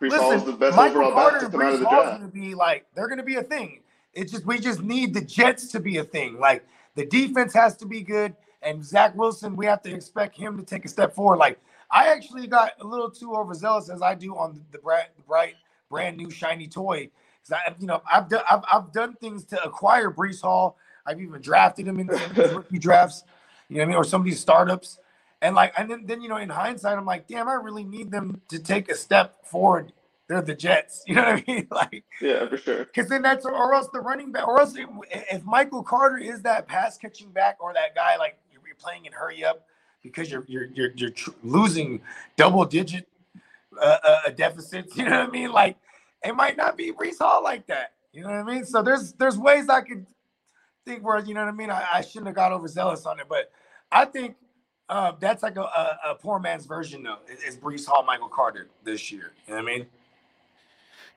Breece Hall is the best Michael overall Carter back to come out of Breece the Hall's draft. going to be like they're going to be a thing. It's just we just need the Jets to be a thing. Like the defense has to be good, and Zach Wilson, we have to expect him to take a step forward. Like I actually got a little too overzealous as I do on the, the bright, bright, brand new shiny toy. 'Cause I, you know, I've done I've, I've done things to acquire Breece Hall. I've even drafted him in some rookie drafts. You know what I mean, or some of these startups. And like, and then, then you know, in hindsight, I'm like, damn, I really need them to take a step forward. They're the Jets. You know what I mean? Like, Yeah, for sure. because then that's or else the running back, or else if, Michael Carter is that pass catching back or that guy like you're playing in hurry up because you're you're you're, you're tr- losing double digit uh, uh, deficits. You know what I mean? Like it might not be Breece Hall like that. You know what I mean? So there's there's ways I could think where you know what I mean. I, I shouldn't have got overzealous on it, but I think uh, that's like a, a, a poor man's version though. Is Breece Hall, Michael Carter this year? You know what I mean?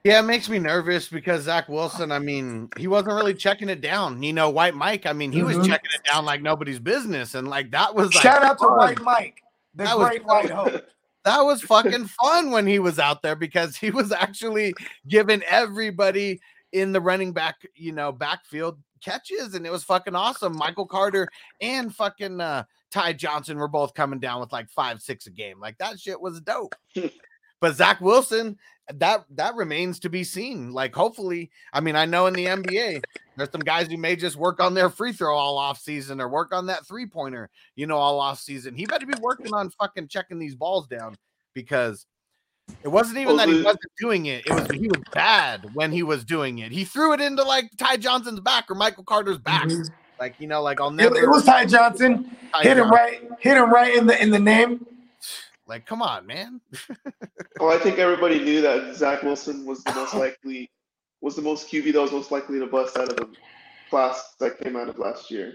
Yeah, it makes me nervous because Zach Wilson, I mean, he wasn't really checking it down. You know, White Mike, I mean, he was Mhm. checking it down like nobody's business. And like that was like, Shout out to. White Mike, the That was white hope. that was fucking fun when he was out there because he was actually giving everybody in the running back, you know, backfield catches, and it was fucking awesome. Michael Carter and fucking uh Ty Johnson were both coming down with like five, six a game. Like that shit was dope. but Zach Wilson, that that remains to be seen. Like, hopefully, I mean, I know in the NBA, there's some guys who may just work on their free throw all off season or work on that three pointer, you know, all off season. He better be working on fucking checking these balls down because it wasn't even that he wasn't doing it. It was he was bad when he was doing it. He threw it into like Ty Johnson's back or Michael Carter's back. Mm-hmm. Like, you know, like I'll It, never it was Ty Johnson. Ty hit him right. Hit him right in the in the name. Like, come on, man. Well, oh, I think everybody knew that Zach Wilson was the most likely, was the most QB that was most likely to bust out of the class that came out of last year.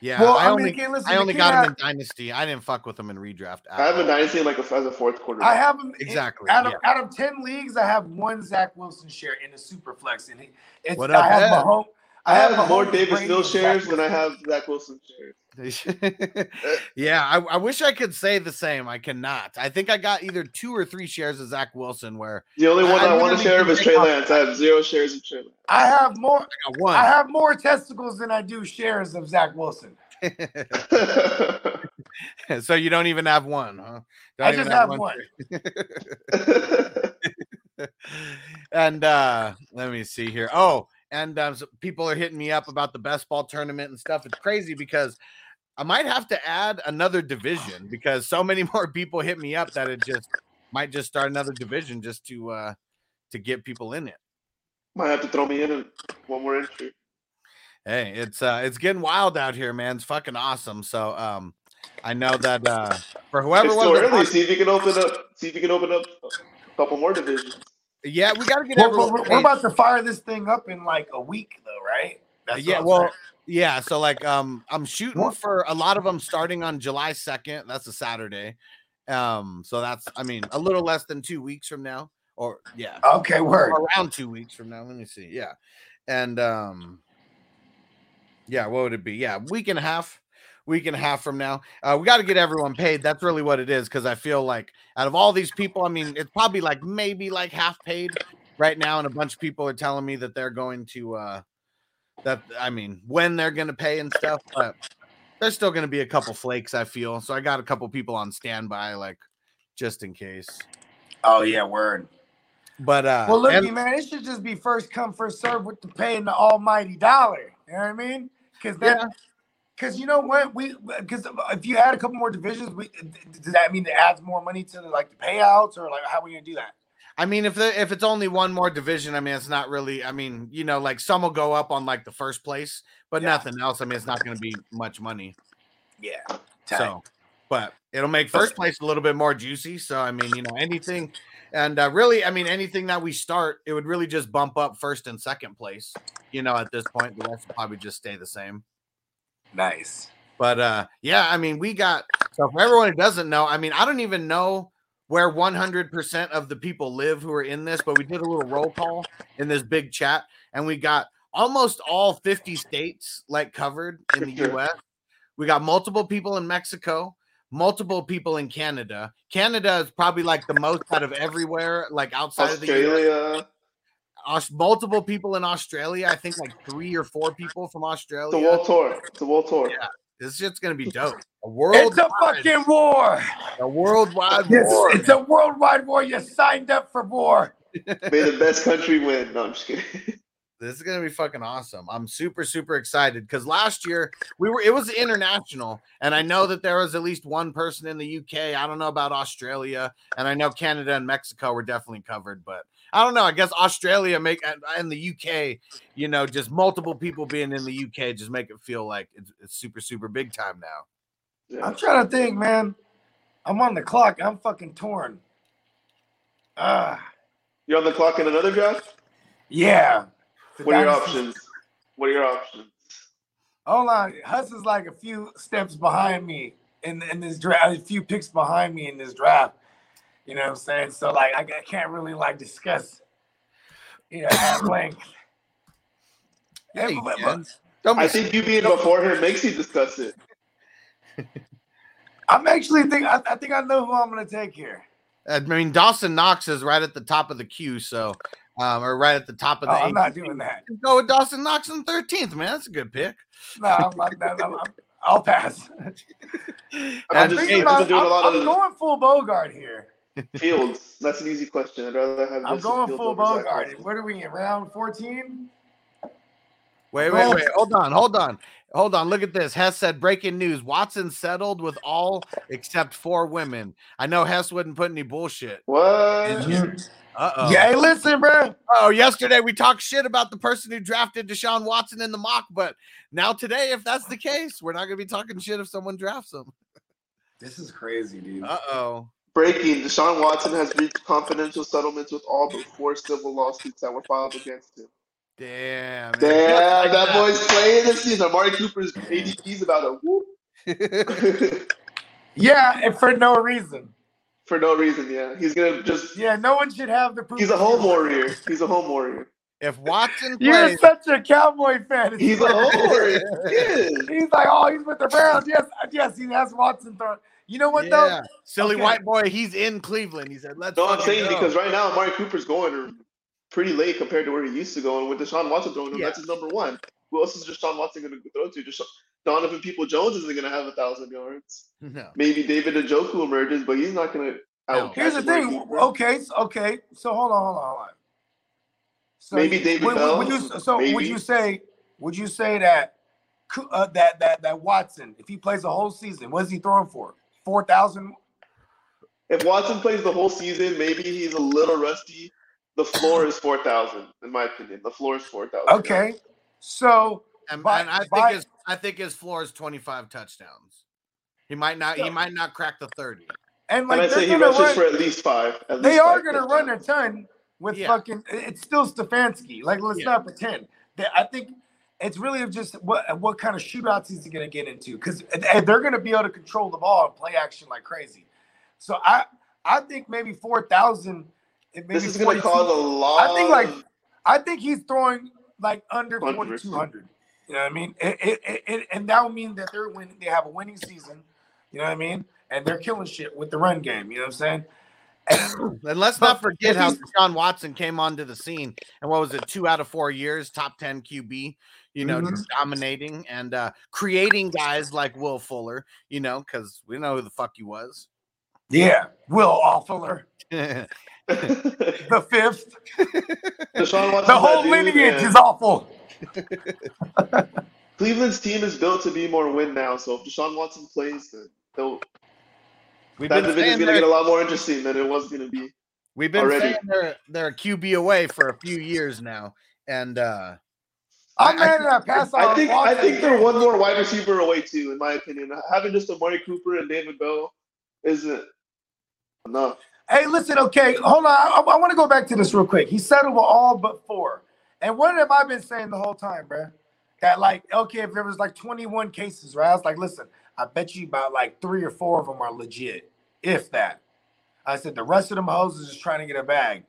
Yeah, Well, I, I mean, only again, listen, I only kid got him in Dynasty. I didn't fuck with him in redraft. at I have a dynasty like a, as a fourth quarter. I have him Exactly, Out of yeah. out of ten leagues, I have one Zach Wilson share in the super flex, and he, it's What I have Mahomes. I have more Mahomes, Davis Mills shares than I have Zach Wilson shares. yeah, I, I wish I could say the same. I cannot. I think I got either two or three shares of Zach Wilson where The only one I I, want to share of is take Trey Lance. I have zero shares of Trey Lance. I have more. I got one. I have more testicles than I do shares of Zach Wilson. so you don't even have one, huh? Don't I even just have one. and uh let me see here. Oh, and um, so people are hitting me up about the best ball tournament and stuff. It's crazy because I might have to add another division because so many more people hit me up that it just might just start another division just to uh to get people in it. Might have to throw me in one more entry. Hey, it's uh it's getting wild out here, man. It's fucking awesome. So um I know that uh for whoever It's was still that early. See if you can open up. See if you can open up a couple more divisions. yeah, we gotta get We're, everyone we're- we're about to fire this thing up in like a week, though, right? That's yeah, well, saying. Yeah. So like, um, I'm shooting for a lot of them starting on July 2nd. That's a Saturday. Um, so that's, I mean, a little less than two weeks from now, or yeah, Okay, word. around two weeks from now. Let me see. Yeah, and um, yeah, what would it be? Yeah, week and a half. Week and a half from now, uh, we got to get everyone paid. That's really what it is. Because I feel like out of all these people, I mean, it's probably like maybe like half paid right now, and a bunch of people are telling me that they're going to uh, that I mean when they're gonna pay and stuff, but there's still gonna be a couple flakes, I feel. So I got a couple people on standby, like just in case. Oh yeah, word. But uh Well, look, and- man, it should just be first come, first serve with the paying the almighty dollar. You know what I mean? Because that, Yeah. because you know what, we because if you add a couple more divisions, we does that mean it adds more money to the, like the payouts or like how are we gonna do that? I mean, if the, if it's only one more division, I mean, it's not really. I mean, you know, like some will go up on like the first place, but Yeah. nothing else. I mean, it's not going to be much money. Yeah. So, but it'll make first place a little bit more juicy. So, I mean, you know, anything, and uh, really, I mean, anything that we start, it would really just bump up first and second place. You know, at this point, the rest will probably just stay the same. Nice. But uh, yeah, I mean, we got so for everyone who doesn't know, I mean, I don't even know where 100% of the people live who are in this, but we did a little roll call in this big chat and we got almost all 50 states like covered in the US. We got multiple people in Mexico, multiple people in Canada. Canada is probably like the most out of everywhere, like outside of the US. Australia, Aus- multiple people in Australia. I think like three or four people from Australia. world tour. A world tour. Yeah. This shit's gonna be dope. A world. It's a fucking war. a worldwide Yes, war. it's a worldwide war. You signed up for war. May the best country win. No, I'm just kidding. This is gonna be fucking awesome. I'm super super excited because last year we were it was international, and I know that there was at least one person in the UK. I don't know about Australia, and I know Canada and Mexico were definitely covered, but I don't know. I guess Australia make and- and the UK, you know, just multiple people being in the UK just make it feel like it's, it's super super big time now. I'm trying to think, man. I'm on the clock. I'm fucking torn. Ah, You're on the clock in another draft. yeah. What are your options? What are your options? Hold on. Huss is like a few steps behind me in, in this draft, a few picks behind me in this draft. You know what I'm saying? So like I, I can't really like discuss you know at length. Yeah, you but- can. but Don't I think you being before him makes you discuss it. I'm actually think I, I think I know who I'm gonna take here. I mean, Dawson Knox is right at the top of the queue, so um, or right at the top of Oh, the. I'm not doing that. Go with Dawson Knox in thirteenth, man. That's a good pick. No, I'm like that. I'm, I'm, I'll pass. I'm just, Thinking I've been about- doing a I'm, lot I'm of going full Bogart here. fields. That's an easy question. I'd rather have. I'm going full Bogart. Wilson. What are we in round 14? Wait, wait, wait. Hold on, hold on, hold on. Look at this. Hess said breaking news. Watson settled with all except four women. I know Hess wouldn't put any bullshit. What? Uh oh. Yeah, hey, listen, bro. Oh, yesterday we talked shit about the person who drafted Deshaun Watson in the mock, but now today, if that's the case, we're not gonna be talking shit if someone drafts him. This is crazy, dude. Uh oh. Breaking: Deshaun Watson has reached confidential settlements with all but four civil lawsuits that were filed against him. Damn. man. Damn, that boy's playing this season. Amari Cooper's ADP's about a whoop. Yeah, and for no reason. For no reason, yeah. He's gonna just. Yeah, no one should have the proof. He's a home warrior. He's a home warrior. If Watson You're such a cowboy fan. He's a home warrior. He is. He's like, oh, he's with the Browns. Yes, yes, he has Watson thrown. You know what yeah, though? silly Okay. white boy, he's in Cleveland. He said, "Let's." No, I'm saying go." because right now Amari Cooper's going pretty late compared to where he used to go, and with Deshaun Watson throwing him, Yeah. that's his number one. Who else is Deshaun Watson going to throw to? Desha- Donovan Peoples-Jones isn't going to have a thousand yards. no. Maybe David Njoku emerges, but he's not going to No. Here's the thing. Okay, okay. So hold on, hold on, hold on. So Maybe David would, would- would you, so would you say? Would you say that uh, that that that Watson, if he plays the whole season, what is he throwing for? Four thousand. If Watson plays the whole season, maybe he's a little rusty. The floor is four thousand, in my opinion. The floor is four thousand. Okay, so And, By- and I think by- his I think his floor is 25 touchdowns. He might not. He might not crack the 30. and And like I they're say he gonna rushes run, for at least five. At they least are gonna run a ton with Yeah. fucking. It's still Stefanski. Like let's Yeah. not pretend. That I think it's really just what what kind of shootouts he's gonna get into because eh, eh, they're gonna be able to control the ball and play action like crazy. So I I think maybe four thousand. Eh, maybe This is going to 42. cause a lot. I think like I think he's throwing like under forty Controversy. two hundred. You know what I mean? It, it, it, it- and that would mean that they're winning. They have a winning season. You know what I mean? And they're killing shit with the run game. You know what I'm saying? And And let's not forget how he's- Deshaun Watson came onto the scene and what was it, two out of four years, top 10 QB, you know, just dominating and uh creating guys like Will Fuller, you know, because we know who the fuck he was. yeah, Will Awfuller, Deshaun the fifth. Watson's The whole lineage and is awful. Cleveland's team is built to be more win now. So if Deshaun Watson plays, then they'll, We've that been division's saying going to get a lot more interesting than it was going to be. we've been already. saying they're they're a QB away for a few years now. And uh I'm I- mad at that pass I think I think they're one more wide receiver away too, in my opinion. Having just Amari Cooper and David Bell isn't enough. Hey, listen, okay, hold on. I, I want to go back to this real quick. He settled with all but four. And what have I been saying the whole time, bruh? That like, okay, if there was like 21 cases, right? I was like, listen, I bet you about like three or four of them are legit, if that. I said the rest of them hoes is just trying to get a bag.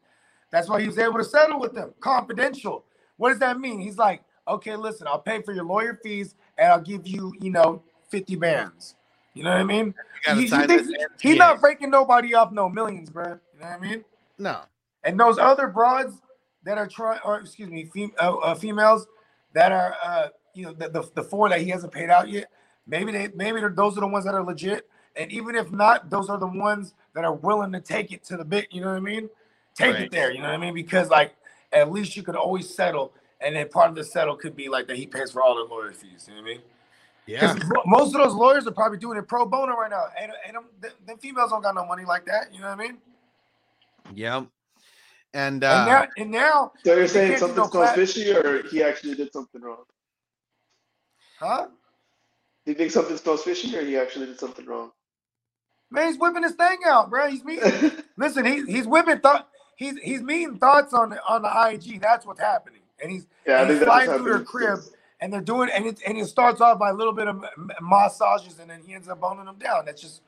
That's why he was able to settle with them, confidential. What does that mean? He's like, okay, listen, I'll pay for your lawyer fees and I'll give you, you know, 50 bands. You know what I mean? gotta He- he sign thinks- this he's not breaking nobody off no millions, bro. You know what I mean? No. And those other broads that are trying, or excuse me, fem- uh, uh, females that are, uh, you know, the, the the four that he hasn't paid out yet. Maybe they, maybe those are the ones that are legit. And even if not, those are the ones that are willing to take it to the bit. You know what I mean? Take Right. it there. You know what I mean? Because like, at least you could always settle, and then part of the settle could be like that he pays for all the lawyer fees. You know what I mean? Yeah. Most of those lawyers are probably doing it pro bono right now, and and them, them- them females don't got no money like that. You know what I mean? Yep. And and uh now, and now, So you're saying can't do something no fishy, or he actually did something wrong? huh? Do you think something smells fishy, or he actually did something wrong? Man, he's whipping his thing out, bro. He's meeting. listen, he's he's whipping thought. He's he's meeting thoughts on the on the IG. That's what's happening, and he's Yeah, and he's flying through their crib, and they're doing and it and it starts off by a little bit of massages, and then he ends up boning them down. That's just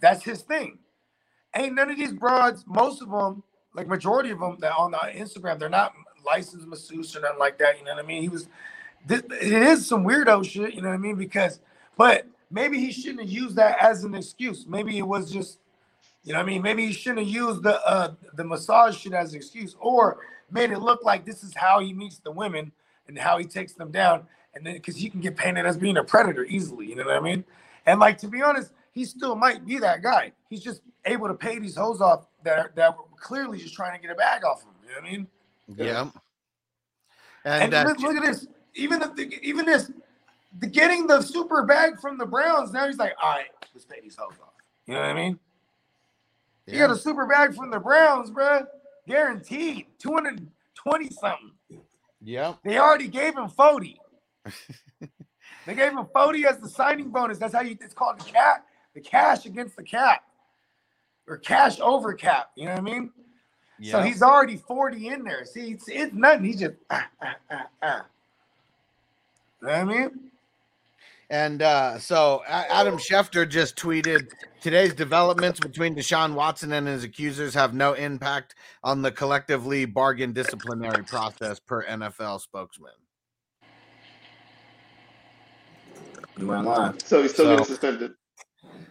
that's his thing. Ain't none of these broads, most of them, like majority of them, that on the Instagram, they're not licensed masseuse or nothing like that. You know what I mean? He was. This, it is some weirdo shit. You know what I mean? Because, but maybe he shouldn't have used that as an excuse. Maybe it was just you know what I mean? Maybe he shouldn't have used the uh the massage shit as an excuse or made it look like this is how he meets the women and how he takes them down. And then because he can get painted as being a predator easily, you know what I mean? And like to be honest, he still might be that guy. He's just able to pay these hoes off that are that were clearly just trying to get a bag off him. You know what I mean? yeah. And, And, uh, look, look at this. Even the, even this, the getting the super bag from the Browns. Now he's like, all right, let's pay these hoes off. You know what I mean? You got a super bag from the Browns, bruh. Guaranteed. 220 something. Yeah. They already gave him 40. they gave him 40 as the signing bonus. That's how you it's called the cap, the cash against the cap. Or cash over cap. You know what I mean? So he's already 40 in there. See, it's, it's nothing. He's just ah, ah, ah, ah. You know what I mean? And uh, so Adam Schefter just tweeted today's developments between Deshaun Watson and his accusers have no impact on the collectively bargained disciplinary process per NFL spokesman. You ain't lying. So he's still So- getting suspended.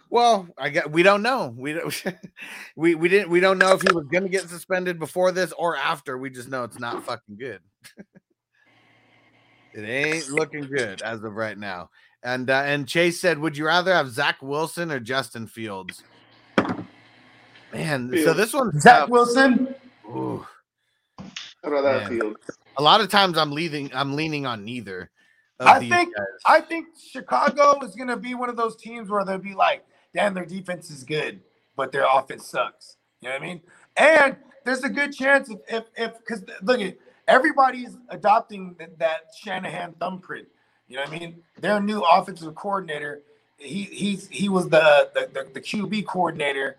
Well, I get we don't know. We don't we we didn't we don't know if he was going to get suspended before this or after. We just know it's not fucking good. it ain't looking good as of right now. And uh, and Chase said, "Would you rather have Zach Wilson or Justin Fields?" Man, so this one Zach tough. Wilson. Ooh. I'd rather have Fields. A lot of times I'm leaning I'm leaning on neither. I think guys. I think Chicago is gonna be one of those teams where they'll be like, damn, their defense is good, but their offense sucks. You know what I mean? And there's a good chance if if if because look at everybody's adopting th- that Shanahan thumbprint. You know what I mean? Their new offensive coordinator, he he's he was the the, the, the QB coordinator.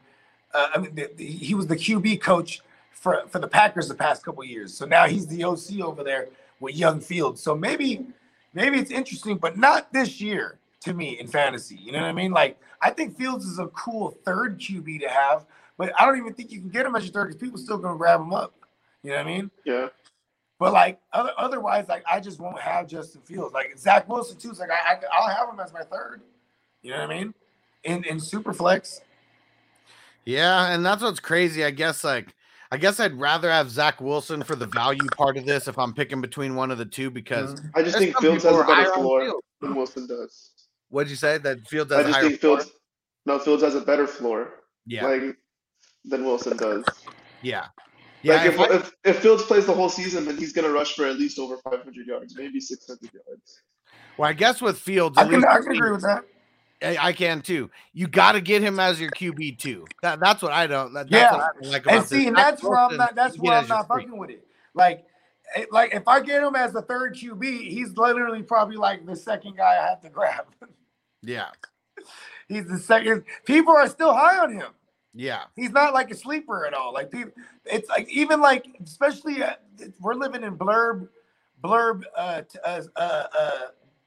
Uh, I mean, the, the- he was the QB coach for for the Packers the past couple years. So now he's the OC over there with Young Fields. So maybe maybe it's interesting, but not this year to me in fantasy. You know what I mean? Like I think Fields is a cool third QB to have, but I don't even think you can get him as your third because people still gonna grab him up. You know what I mean? Yeah. But like other, otherwise, like I just won't have Justin Fields. Like Zach Wilson too. It's like I, I I'll have him as my third. You know what I mean? In in super flex. Yeah, and that's what's crazy. I guess like I guess I'd rather have Zach Wilson for the value part of this if I'm picking between one of the two because mm-hmm. I just think Fields has a better floor than Wilson does. What'd you say? That Fields I has a just higher think floor? Fields. No, Fields has a better floor. Yeah. Like than Wilson does. Yeah. Yeah. like if, if I- if, if Fields plays the whole season, then he's gonna rush for at least over 500 yards, maybe 600 yards. well, I guess with Fields, I can I can agree with that. I, I can too. You got to get him as your QB too. That, that's what I don't. That, that's Yeah. what I like about And see, this. and Zach that's where I'm not. That's where I'm not three. fucking with it. Like, it- like if I get him as the third QB, he's literally probably like the second guy I have to grab. Yeah. he's the second. People are still high on him. Yeah. He's not like a sleeper at all. Like people, it's like even like especially uh, we're living in blurb, blurb, uh, uh, uh, uh,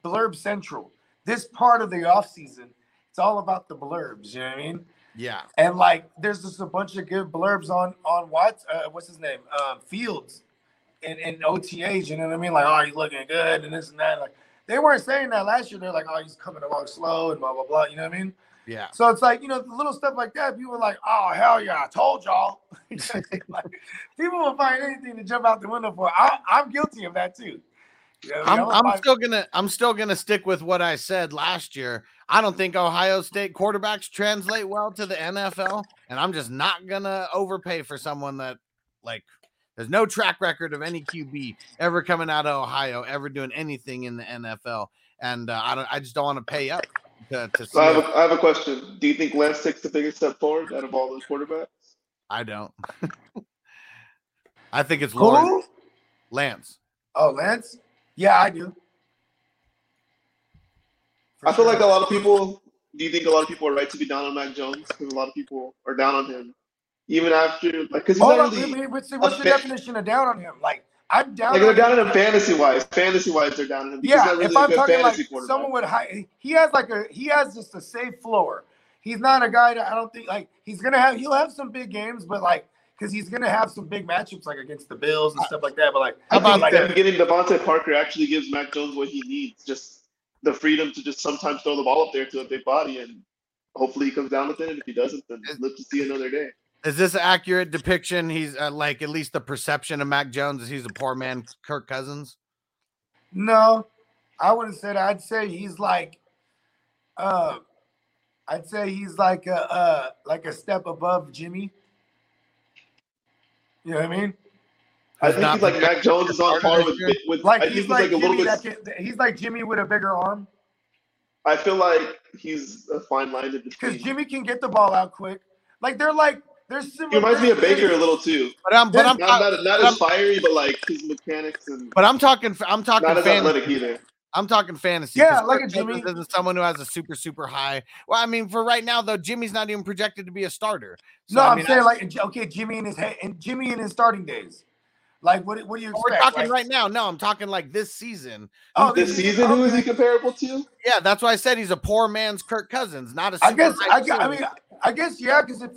blurb central. This part of the off season, it's all about the blurbs. You know what I mean? Yeah. And like, there's just a bunch of good blurbs on on what uh, what's his name um, Fields in in OTAs. You know what I mean? Like, oh, he's looking good and this and that. Like, they weren't saying that last year. They're like, oh, he's coming along slow and blah blah blah. You know what I mean? Yeah. So it's like you know, the little stuff like that. People are like, "Oh hell yeah, I told y'all." like, people will find anything to jump out the window for. I, I'm guilty of that too. You know, I'm, I'm find- still gonna I'm still gonna stick with what I said last year. I don't think Ohio State quarterbacks translate well to the NFL, and I'm just not gonna overpay for someone that like there's no track record of any QB ever coming out of Ohio ever doing anything in the NFL, and uh, I don't I just don't want to pay up to, to see. So I have, a, I have a question. Do you think Lance takes the biggest step forward out of all those quarterbacks? I don't. I think it's Who? Lawrence Lance. Oh, Lance. Yeah, I do. For I feel like a lot of people. Do you think a lot of people are right to be down on Mac Jones? Because a lot of people are down on him, even after like because he's Hold not on, really I mean, what's, what's a your fa- definition of down on him? Like, I'm down. like they're down on fantasy wise. Fantasy wise, they're down in him. Yeah, really if I'm talking like someone with high, he has like a he has just a safe floor. He's not a guy that I don't think like he's gonna have. He'll have some big games, but like because he's gonna have some big matchups like against the Bills and stuff like that. But like, I how about think like them getting DeVante Parker actually gives Mac Jones what he needs, just the freedom to just sometimes throw the ball up there to a big body, and hopefully he comes down with it. And if he doesn't, then live to see another day. Is this an accurate depiction? He's uh, like at least the perception of Mac Jones is he's a poor man, Kirk Cousins. No, I wouldn't say that. I'd say he's like, uh, I'd say he's like a uh, like a step above Jimmy. You know what I mean? I think he's like Mac Jones is on par with with. Like I think he's he's like, like a little Jimmy bit. can, he's like Jimmy with a bigger arm I feel like he's a fine line in because. Jimmy can get the ball out quick. Like they're like they're He similar. reminds me of Baker a little too. But I'm but I'm Not, not, not but as I'm, fiery, but like his mechanics and but I'm talking I'm talking not as fantasy. athletic either. I'm talking fantasy. Yeah, 'cause like a Jimmy. Isn't someone who has a super super high. Well, I mean, for right now though, Jimmy's not even projected to be a starter. So, no, I I'm mean, saying I- like okay, Jimmy in his head and Jimmy in his starting days. Like what? What do you we're talking Like- right now. No, I'm talking like this season. Oh, This season, who is he comparable to? Yeah, that's why I said he's a poor man's Kirk Cousins, not a. I super guess high I, I mean I guess yeah, because if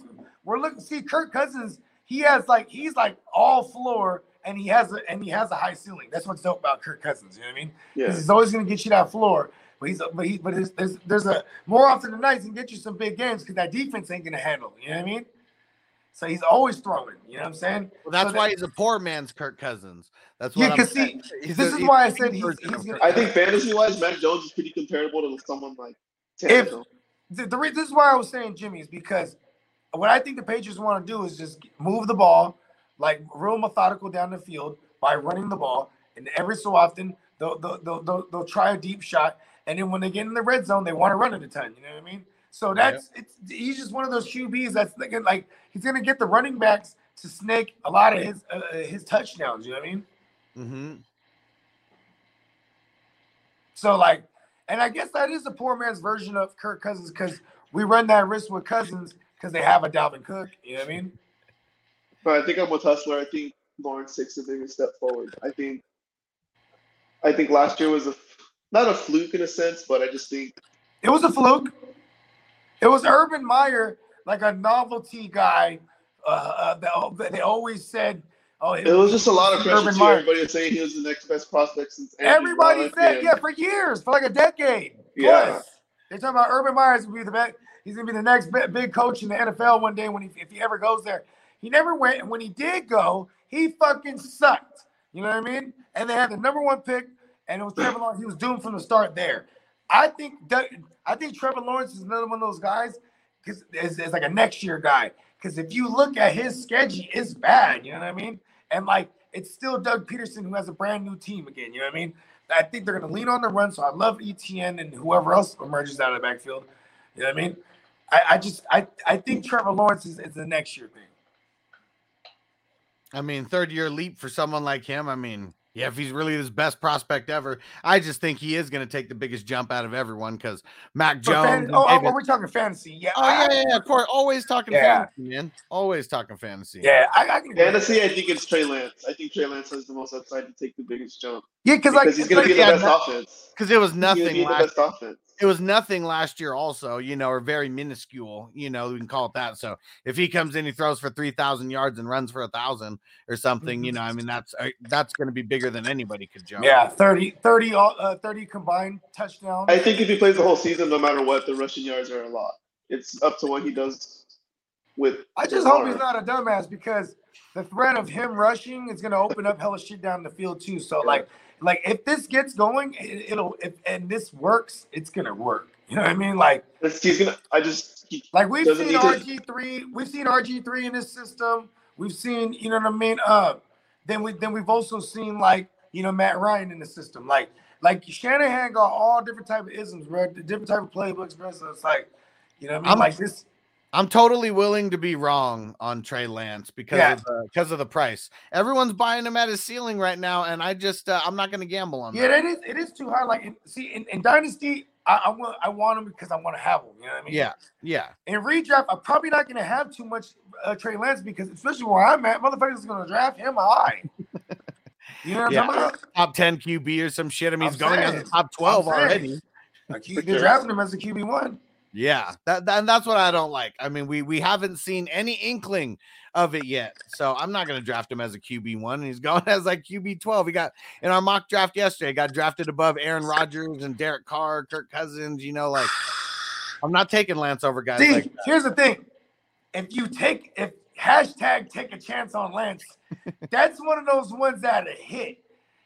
we're looking see Kirk Cousins, he has like he's like all floor and he has a and he has a high ceiling. That's what's dope about Kirk Cousins. You know what I mean? Yeah. He's always gonna get you that floor, but he's but he but there's there's, there's a more often than not he can get you some big games because that defense ain't gonna handle. You know what I mean? So he's always throwing. You know what I'm saying? Well, that's So why that- he's a poor man's Kirk Cousins. That's what Yeah, I'm because see, He's this a- is why a I said cheap he's, he's gonna, I think fantasy wise, Mac Jones is pretty comparable to someone like If- the, the this is why I was saying Jimmy is because what I think the Patriots want to do is just move the ball like real methodical down the field by running the ball, and every so often they'll they'll, they'll, they'll, they'll try a deep shot, and then when they get in the red zone, they want to run it a ton. You know what I mean? So that's it's he's just one of those QBs that's like, like he's gonna get the running backs to snake a lot of his uh, his touchdowns. You know what I mean? Mm-hmm. So like, and I guess that is a poor man's version of Kirk Cousins because we run that risk with Cousins because they have a Dalvin Cook. You know what I mean? But I think I'm with Hustler. I think Lawrence takes the biggest step forward. I think I think last year was a not a fluke in a sense, but I just think It was a fluke. It was Urban Meyer, like a novelty guy. Uh, uh, that they always said, "Oh, it was just a lot of pressure Everybody was saying he was the next best prospect since Andrew Everybody said, and- yeah, for years, for like a decade. Yeah. Plus. They're talking about Urban Meyer's gonna be the best. He's gonna be the next big coach in the NFL one day when he, if he ever goes there. He never went, and when he did go, he fucking sucked. You know what I mean? And they had the number one pick, and it was Trevor Lawrence. He was doomed from the start there. I think Doug- I think Trevor Lawrence is another one of those guys because it's like a next year guy. Because if you look at his schedule, it's bad. You know what I mean? And like it's still Doug Pederson who has a brand new team again. You know what I mean? I think they're going to lean on the run. So I love ETN and whoever else emerges out of the backfield. You know what I mean? I, I just I I think Trevor Lawrence is, is the next year thing. I mean, third year leap for someone like him. I mean, yeah, if he's really his best prospect ever, I just think he is going to take the biggest jump out of everyone because Mac For Jones. fan- and oh, oh, we're talking fantasy. Yeah. Oh yeah, yeah, yeah, of course. Always talking Yeah. fantasy, man. Always talking fantasy. Yeah, I, I can. Fantasy, I think it's Trey Lance. I think Trey Lance has the most upside to take the biggest jump Yeah, because like he's going to be the yeah, best offense. because it was He's going to nothing be the best offense. It was nothing last year, also, you know, or very minuscule, you know, we can call it that. So if he comes in, he throws for 3,000 yards and runs for a thousand or something, you know, I mean, that's uh, that's going to be bigger than anybody could jump. Yeah, 30, 30, all- uh, 30 combined touchdowns. I think if he plays the whole season, no matter what, the rushing yards are a lot. It's up to what he does with. I just hope he's not a dumbass because the threat of him rushing is going to open up hella shit down the field too. So like, like if this gets going, it, it'll if and this works, it's gonna work. You know what I mean? Like, he's gonna. I just. Like we've seen RG three, we've seen RG three in this system. We've seen, you know what I mean? Uh, then we then we've also seen like you know Matt Ryan in the system. Like like Shanahan got all different type of isms, bro. Different type of playbooks, bro. So it's like, you know what I mean? I'm- like this. I'm totally willing to be wrong on Trey Lance because Yeah. of the because of the price. Everyone's buying him at his ceiling right now, and I just uh, I'm not going to gamble on Yeah, that. it is. It is too high. Like, see, in, in Dynasty, I, I want I want him because I want to have him. You know what I mean? Yeah, yeah, In redraft, I'm probably not going to have too much uh, Trey Lance because, especially where I'm at, motherfuckers is going to draft him high. You know what Yeah. I'm talking about? top ten QB or some shit. I mean, I'm he's going as a top twelve already. Like, they're drafting him as a QB one. Yeah, that, that and that's what I don't like. I mean, we we haven't seen any inkling of it yet, so I'm not going to draft him as a QB one. He's going as like QB twelve. He got in our mock draft yesterday. Got drafted above Aaron Rodgers and Derek Carr, Kirk Cousins. You know, like I'm not taking Lance over guys See, like here's the thing: if you take if hashtag take a chance on Lance, that's one of those ones that a hit.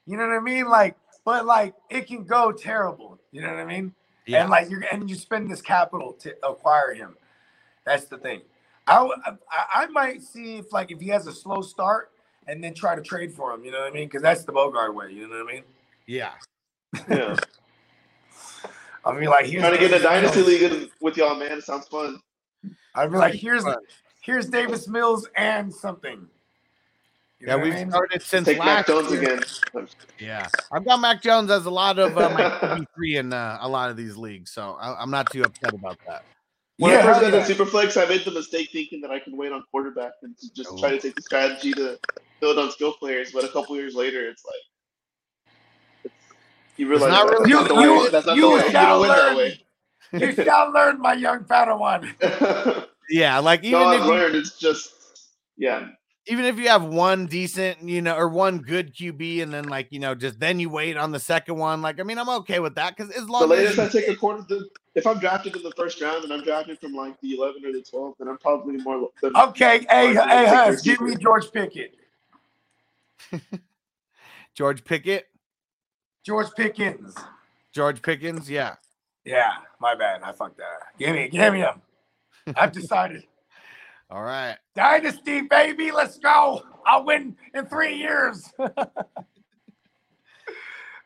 You know what I mean? Like, but like it can go terrible. You know what I mean? Yeah. And like you're and you spend this capital to acquire him. That's the thing. I I might see if like if he has a slow start and then try to trade for him. You know what I mean? Because that's the Bogart way. You know what I mean? Yeah, Yeah. I mean, like here's Trying to get in a dynasty Mills. league with y'all, man. It sounds fun. I'd be like, here's here's Davis Mills and something. You yeah. know what I We've mean? started since Take last Mac Jones year. again. Yeah, I've got Mac Jones as a lot of uh, my three in uh, a lot of these leagues, so I, I'm not too upset about that. When Yeah, I first hell got the Superflex, I made the mistake thinking that I can wait on quarterback and to just try to take the strategy to build on skill players. But a couple years later, it's like it's, you realize not that's really- not the You- That's not you the way. You shall don't win that learn. way. You shall learn, my young Padawan. Yeah, like even no, if I've you, learned. It's just yeah. Even if you have one decent, you know, or one good QB, and then like you know, just then you wait on the second one. Like, I mean, I'm okay with that because as The long latest I take a quarter. The, if I'm drafted in the first round and I'm drafted from like the 11 or the 12, then I'm probably more. Than, Okay, hey, Or hey, take Hus, give me George Pickett. George Pickett, George Pickens. George Pickens, yeah, Yeah, my bad. I fucked that. Give me, give me him. I've decided. All right. Dynasty, baby, let's go. I'll win in three years. oh,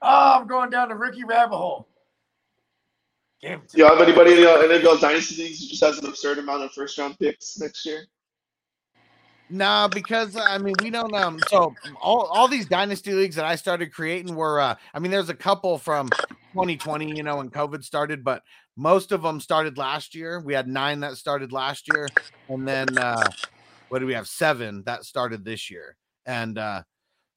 I'm going down the rookie rabbit hole. Give him to you have anybody in your, any of y'all's dynasty leagues who just has an absurd amount of first round picks next year? Nah, because I mean we don't um so all, all these dynasty leagues that I started creating were uh I mean there's a couple from 2020, you know, when COVID started, but most of them started last year. We had nine that started last year, and then uh what do we have? Seven that started this year. And uh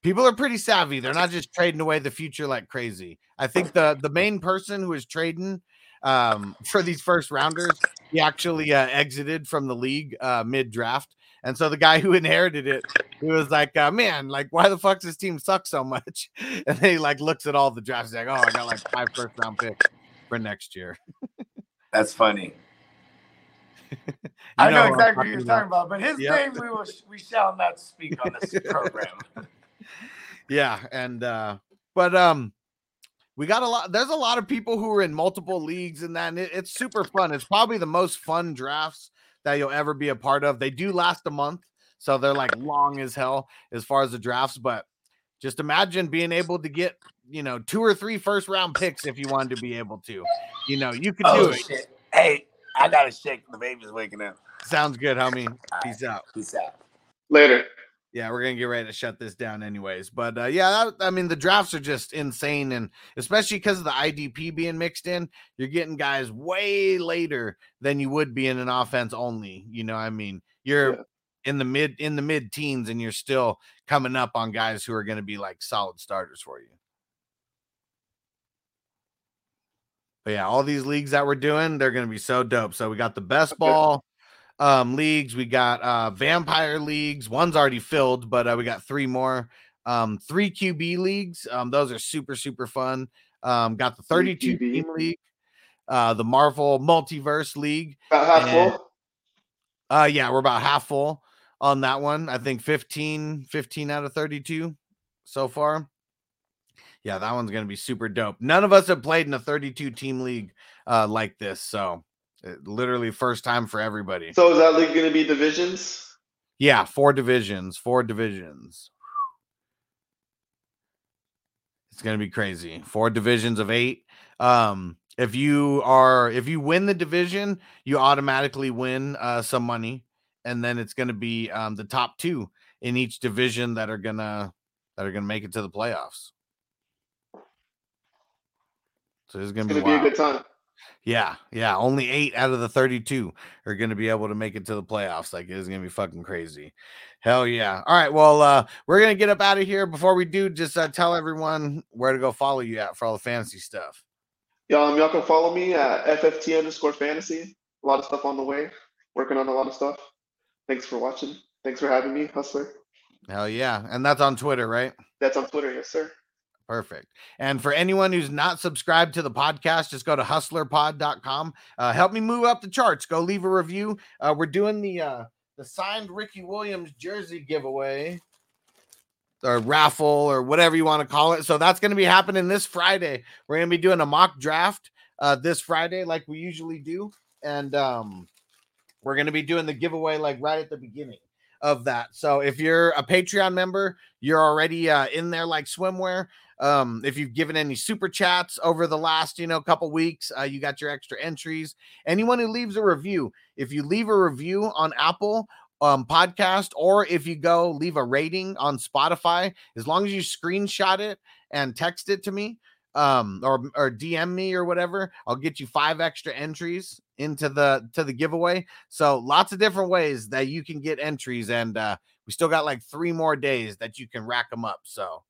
people are pretty savvy. They're not just trading away the future like crazy. I think the the main person who is trading um for these first rounders, he actually uh, exited from the league uh mid draft. And so the guy who inherited it, he was like, uh, "Man, like, why the fuck does this team suck so much?" And then he like looks at all the drafts, like, "Oh, I got like five first round picks for next year." That's funny. I know, I'm exactly what you're talking about, but his Yep. name we will we shall not speak on this program. Yeah, and uh, but um, we got a lot. There's a lot of people who are in multiple leagues and that, and it, it's super fun. It's probably the most fun drafts that you'll ever be a part of. They do last a month, so they're like long as hell as far as the drafts. But just imagine being able to get you know two or three first round picks if you wanted to be able to. You know, you could oh, do oh it. Hey, I gotta shake. The baby's waking up. Sounds good, homie. Peace out. Peace out. Later. Yeah, we're gonna get ready to shut this down, anyways. But uh, yeah, that, I mean, the drafts are just insane, and especially because of the IDP being mixed in, you're getting guys way later than you would be in an offense only. You know, I mean, you're Yeah. in the mid in the mid teens, and you're still coming up on guys who are going to be like solid starters for you. But yeah, all these leagues that we're doing, they're gonna be so dope. So we got the best ball um leagues, we got uh vampire leagues. One's already filled, but uh, we got three more. Um, three QB leagues. Um, those are super, super fun. Um, got the 32 team league, uh, the Marvel Multiverse League. About half and- full. Uh, yeah, we're about half full on that one. I think 15, 15 out of 32 so far. Yeah, that one's gonna be super dope. None of us have played in a 32 team league uh like this, so uh, literally first time for everybody. So is that league going to be divisions? Yeah, four divisions, four divisions. It's gonna be crazy. Four divisions of eight. Um, if you are if you win the division, you automatically win uh some money, and then it's gonna be um the top two in each division that are gonna that are gonna make it to the playoffs. So it's gonna It's be, going to be a good time. Yeah, yeah. Only eight out of the 32 are going to be able to make it to the playoffs. Like, it's going to be fucking crazy. Hell yeah. All right. Well, uh, we're going to get up out of here. Before we do, just uh, tell everyone where to go follow you at for all the fantasy stuff. Y'all, um, y'all can follow me at FFT underscore fantasy. A lot of stuff on the way. Working on a lot of stuff. Thanks for watching. Thanks for having me, Hustler. Hell yeah. And that's on Twitter, right? That's on Twitter, yes, sir. Perfect. And for anyone who's not subscribed to the podcast, just go to hustlerpod.com. Uh, help me move up the charts. Go leave a review. Uh, we're doing the uh, the signed Ricky Williams jersey giveaway or raffle or whatever you want to call it. So that's going to be happening this Friday. We're going to be doing a mock draft uh, this Friday, like we usually do. And um, we're going to be doing the giveaway like right at the beginning of that. So if you're a Patreon member, you're already uh, in there like swimwear. Um, if you've given any super chats over the last, you know, couple weeks, uh, you got your extra entries. Anyone who leaves a review, if you leave a review on Apple um podcast, or if you go leave a rating on Spotify, as long as you screenshot it and text it to me, um, or or DM me or whatever, I'll get you five extra entries into the to the giveaway. So lots of different ways that you can get entries, and uh, we still got like three more days that you can rack them up. So.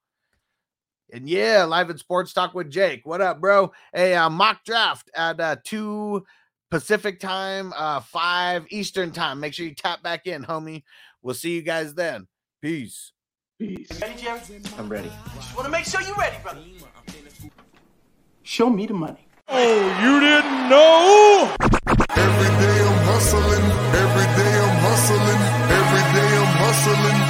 And yeah, live at Sports Talk with Jake. What up, bro? A uh, mock draft at uh, 2 Pacific time, uh, 5 Eastern time. Make sure you tap back in, homie. We'll see you guys then. Peace. Peace. Ready, Jerry? I'm ready. I just want to make sure you're ready, brother. Show me the money. Oh, you didn't know? Every day I'm hustling. Every day I'm hustling. Every day I'm hustling.